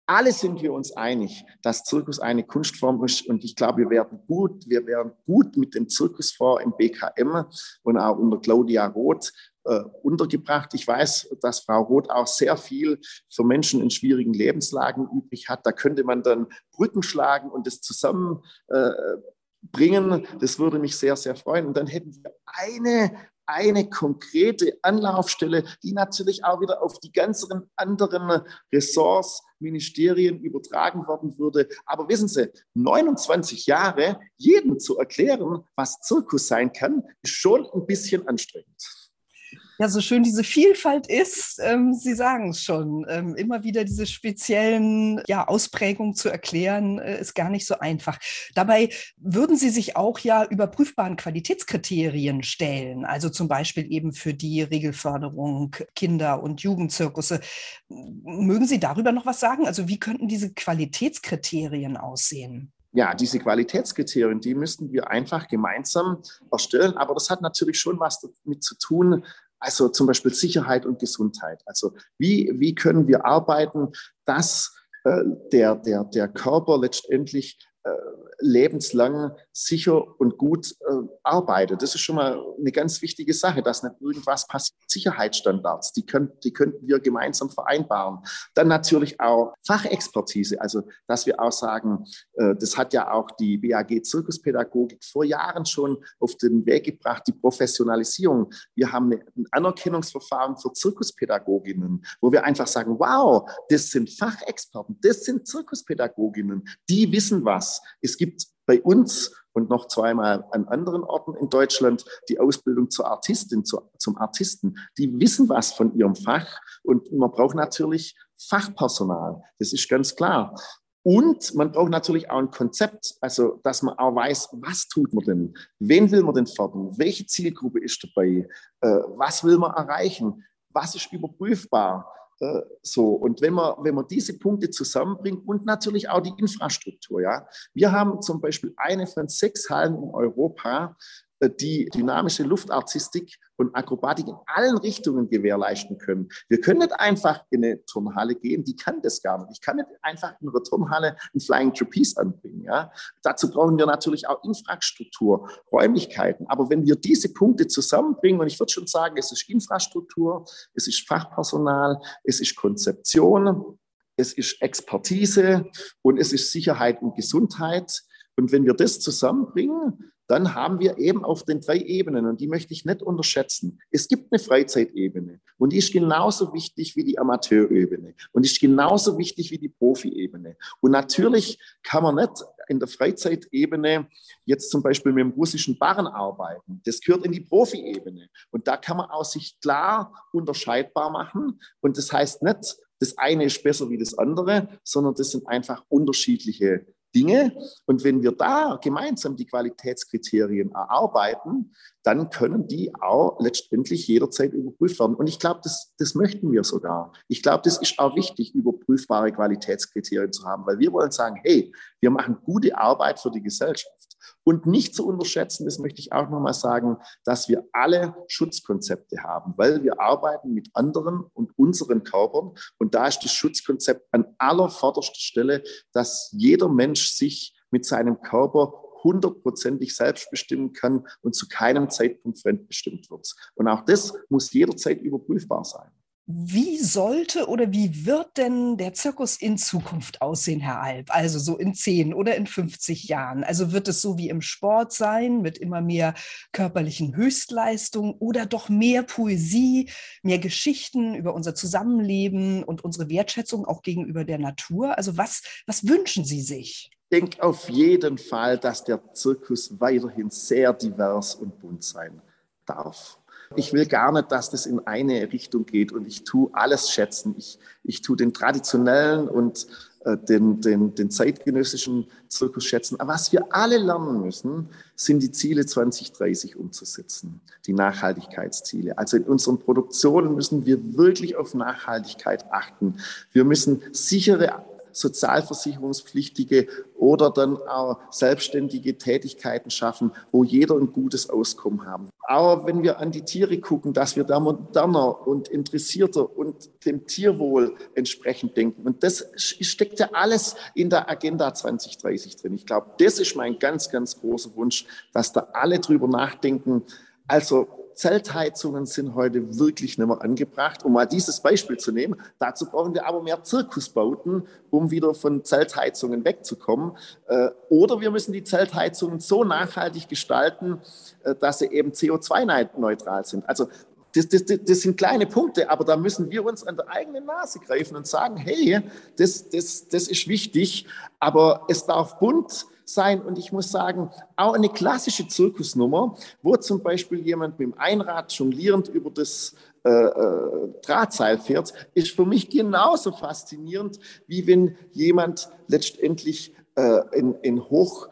alle sind wir uns einig, dass Zirkus eine Kunstform ist und ich glaube, wir werden gut, wir werden gut mit dem Zirkusfonds im BKM und auch unter Claudia Roth äh, untergebracht. Ich weiß, dass Frau Roth auch sehr viel für Menschen in schwierigen Lebenslagen übrig hat. Da könnte man dann Brücken schlagen und das zusammenbringen. Äh, das würde mich sehr, sehr freuen. Und dann hätten wir eine eine konkrete Anlaufstelle, die natürlich auch wieder auf die ganzen anderen Ressorts, Ministerien übertragen worden würde. Aber wissen Sie, 29 Jahre jedem zu erklären, was Zirkus sein kann, ist schon ein bisschen anstrengend. Ja, so schön diese Vielfalt ist, ähm, Sie sagen es schon, ähm, immer wieder diese speziellen ja, Ausprägungen zu erklären, äh, ist gar nicht so einfach. Dabei würden Sie sich auch ja überprüfbaren Qualitätskriterien stellen, also zum Beispiel eben für die Regelförderung Kinder- und Jugendzirkusse. Mögen Sie darüber noch was sagen? Also wie könnten diese Qualitätskriterien aussehen? ja, diese Qualitätskriterien, die müssten wir einfach gemeinsam erstellen. Aber das hat natürlich schon was damit zu tun, also zum Beispiel Sicherheit und Gesundheit. Also wie, wie können wir arbeiten, dass äh, der, der, der Körper letztendlich lebenslang sicher und gut äh, arbeitet. Das ist schon mal eine ganz wichtige Sache, dass nicht irgendwas passiert. Sicherheitsstandards, die, können, die könnten wir gemeinsam vereinbaren. Dann natürlich auch Fachexpertise, also dass wir auch sagen, äh, das hat ja auch die BAG Zirkuspädagogik vor Jahren schon auf den Weg gebracht, die Professionalisierung. Wir haben ein Anerkennungsverfahren für Zirkuspädagoginnen, wo wir einfach sagen, wow, das sind Fachexperten, das sind Zirkuspädagoginnen, die wissen was. Es gibt bei uns und noch zweimal an anderen Orten in Deutschland die Ausbildung zur Artistin, zur, zum Artisten. Die wissen was von ihrem Fach und man braucht natürlich Fachpersonal. Das ist ganz klar. Und man braucht natürlich auch ein Konzept, also dass man auch weiß, was tut man denn? Wen will man denn fördern? Welche Zielgruppe ist dabei? Äh, was will man erreichen? Was ist überprüfbar? Äh, so, und wenn man, wenn man diese Punkte zusammenbringt und natürlich auch die Infrastruktur, ja. Wir haben zum Beispiel eine von sechs Hallen in Europa, die dynamische Luftartistik und Akrobatik in allen Richtungen gewährleisten können. Wir können nicht einfach in eine Turnhalle gehen, die kann das gar nicht. Ich kann nicht einfach in einer Turnhalle ein Flying Trapeze anbringen. Ja? Dazu brauchen wir natürlich auch Infrastruktur, Räumlichkeiten. Aber wenn wir diese Punkte zusammenbringen, und ich würde schon sagen, es ist Infrastruktur, es ist Fachpersonal, es ist Konzeption, es ist Expertise und es ist Sicherheit und Gesundheit. Und wenn wir das zusammenbringen, dann haben wir eben auf den drei Ebenen, und die möchte ich nicht unterschätzen. Es gibt eine Freizeitebene und die ist genauso wichtig wie die Amateurebene und ist genauso wichtig wie die Profiebene. Und natürlich kann man nicht in der Freizeitebene jetzt zum Beispiel mit dem russischen Barren arbeiten. Das gehört in die Profiebene. Und da kann man auch sich klar unterscheidbar machen. Und das heißt nicht, das eine ist besser wie das andere, sondern das sind einfach unterschiedliche Dinge. Und wenn wir da gemeinsam die Qualitätskriterien erarbeiten, dann können die auch letztendlich jederzeit überprüft werden. Und ich glaube, das, das möchten wir sogar. Ich glaube, das ist auch wichtig, überprüfbare Qualitätskriterien zu haben, weil wir wollen sagen, hey, wir machen gute Arbeit für die Gesellschaft. Und nicht zu unterschätzen, das möchte ich auch nochmal sagen, dass wir alle Schutzkonzepte haben, weil wir arbeiten mit anderen und unseren Körpern. Und da ist das Schutzkonzept an aller vorderster Stelle, dass jeder Mensch sich mit seinem Körper hundertprozentig selbst bestimmen kann und zu keinem Zeitpunkt fremdbestimmt wird. Und auch das muss jederzeit überprüfbar sein. Wie sollte oder wie wird denn der Zirkus in Zukunft aussehen, Herr Alp? Also so in 10 oder in 50 Jahren? Also wird es so wie im Sport sein, mit immer mehr körperlichen Höchstleistungen oder doch mehr Poesie, mehr Geschichten über unser Zusammenleben und unsere Wertschätzung auch gegenüber der Natur? Also was, was wünschen Sie sich? Ich denke auf jeden Fall, dass der Zirkus weiterhin sehr divers und bunt sein darf. Ich will gar nicht, dass das in eine Richtung geht und ich tue alles schätzen. Ich, ich tue den traditionellen und äh, den, den, den zeitgenössischen Zirkus schätzen. Aber was wir alle lernen müssen, sind die Ziele 2030 umzusetzen, die Nachhaltigkeitsziele. Also in unseren Produktionen müssen wir wirklich auf Nachhaltigkeit achten. Wir müssen sichere sozialversicherungspflichtige oder dann auch selbstständige Tätigkeiten schaffen, wo jeder ein gutes Auskommen haben. Aber wenn wir an die Tiere gucken, dass wir da moderner und interessierter und dem Tierwohl entsprechend denken. Und das steckt ja alles in der Agenda 2030 drin. Ich glaube, das ist mein ganz, ganz großer Wunsch, dass da alle drüber nachdenken. Also Zeltheizungen sind heute wirklich nicht mehr angebracht. Um mal dieses Beispiel zu nehmen, dazu brauchen wir aber mehr Zirkusbauten, um wieder von Zeltheizungen wegzukommen. Äh, oder wir müssen die Zeltheizungen so nachhaltig gestalten, äh, dass sie eben CO2-neutral sind. Also das, das, das, sind kleine Punkte, aber da müssen wir uns an der eigenen Nase greifen und sagen, hey, das, das, das ist wichtig, aber es darf bunt sein. Und ich muss sagen, auch eine klassische Zirkusnummer, wo zum Beispiel jemand mit dem Einrad jonglierend über das äh, äh, Drahtseil fährt, ist für mich genauso faszinierend, wie wenn jemand letztendlich äh, in, in hoch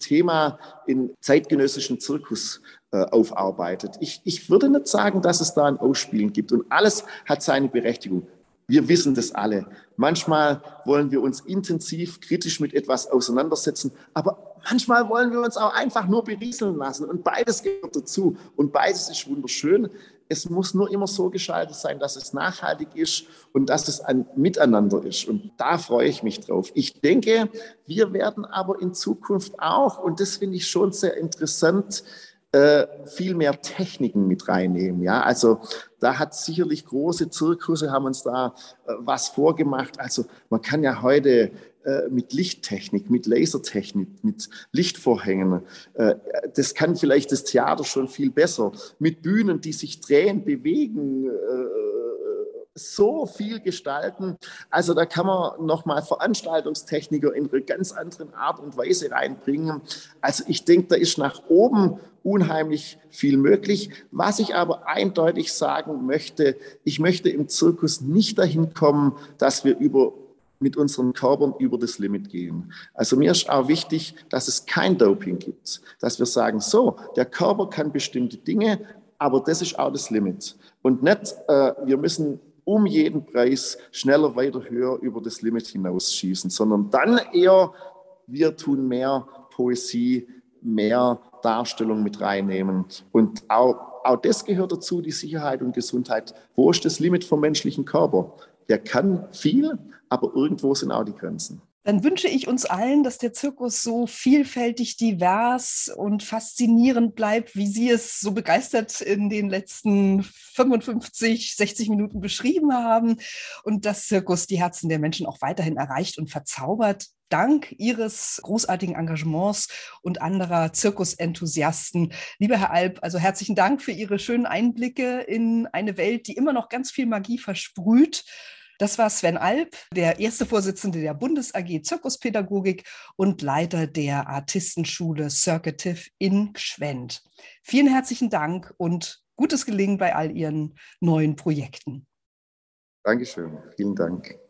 Thema in zeitgenössischen Zirkus äh, aufarbeitet. Ich, ich würde nicht sagen, dass es da ein Ausspielen gibt und alles hat seine Berechtigung. Wir wissen das alle. Manchmal wollen wir uns intensiv kritisch mit etwas auseinandersetzen, aber manchmal wollen wir uns auch einfach nur berieseln lassen. Und beides gehört dazu. Und beides ist wunderschön. Es muss nur immer so geschaltet sein, dass es nachhaltig ist und dass es ein Miteinander ist. Und da freue ich mich drauf. Ich denke, wir werden aber in Zukunft auch, und das finde ich schon sehr interessant, äh, viel mehr Techniken mit reinnehmen. Ja, also da hat sicherlich große Zirkusse haben uns da äh, was vorgemacht. Also man kann ja heute äh, mit Lichttechnik, mit Lasertechnik, mit Lichtvorhängen. Äh, das kann vielleicht das Theater schon viel besser. Mit Bühnen, die sich drehen, bewegen, so viel gestalten. Also da kann man nochmal Veranstaltungstechniker in einer ganz anderen Art und Weise reinbringen. Also ich denke, da ist nach oben unheimlich viel möglich. Was ich aber eindeutig sagen möchte, ich möchte im Zirkus nicht dahin kommen, dass wir über mit unseren Körpern über das Limit gehen. Also mir ist auch wichtig, dass es kein Doping gibt, dass wir sagen, so, der Körper kann bestimmte Dinge, aber das ist auch das Limit. Und nicht, äh, wir müssen um jeden Preis schneller, weiter, höher über das Limit hinausschießen, sondern dann eher, wir tun mehr Poesie, mehr Darstellung mit reinnehmen. Und auch, auch das gehört dazu, die Sicherheit und Gesundheit. Wo ist das Limit vom menschlichen Körper? Der kann viel, aber irgendwo sind auch die Grenzen. Dann wünsche ich uns allen, dass der Zirkus so vielfältig, divers und faszinierend bleibt, wie Sie es so begeistert in den letzten 55, 60 Minuten beschrieben haben und dass Zirkus die Herzen der Menschen auch weiterhin erreicht und verzaubert. Dank Ihres großartigen Engagements und anderer Zirkusenthusiasten. Lieber Herr Alp, also herzlichen Dank für Ihre schönen Einblicke in eine Welt, die immer noch ganz viel Magie versprüht. Das war Sven Alp, der erste Vorsitzende der Bundes AG Zirkuspädagogik und Leiter der Artistenschule Circative in Gschwend. Vielen herzlichen Dank und gutes Gelingen bei all Ihren neuen Projekten. Dankeschön. Vielen Dank.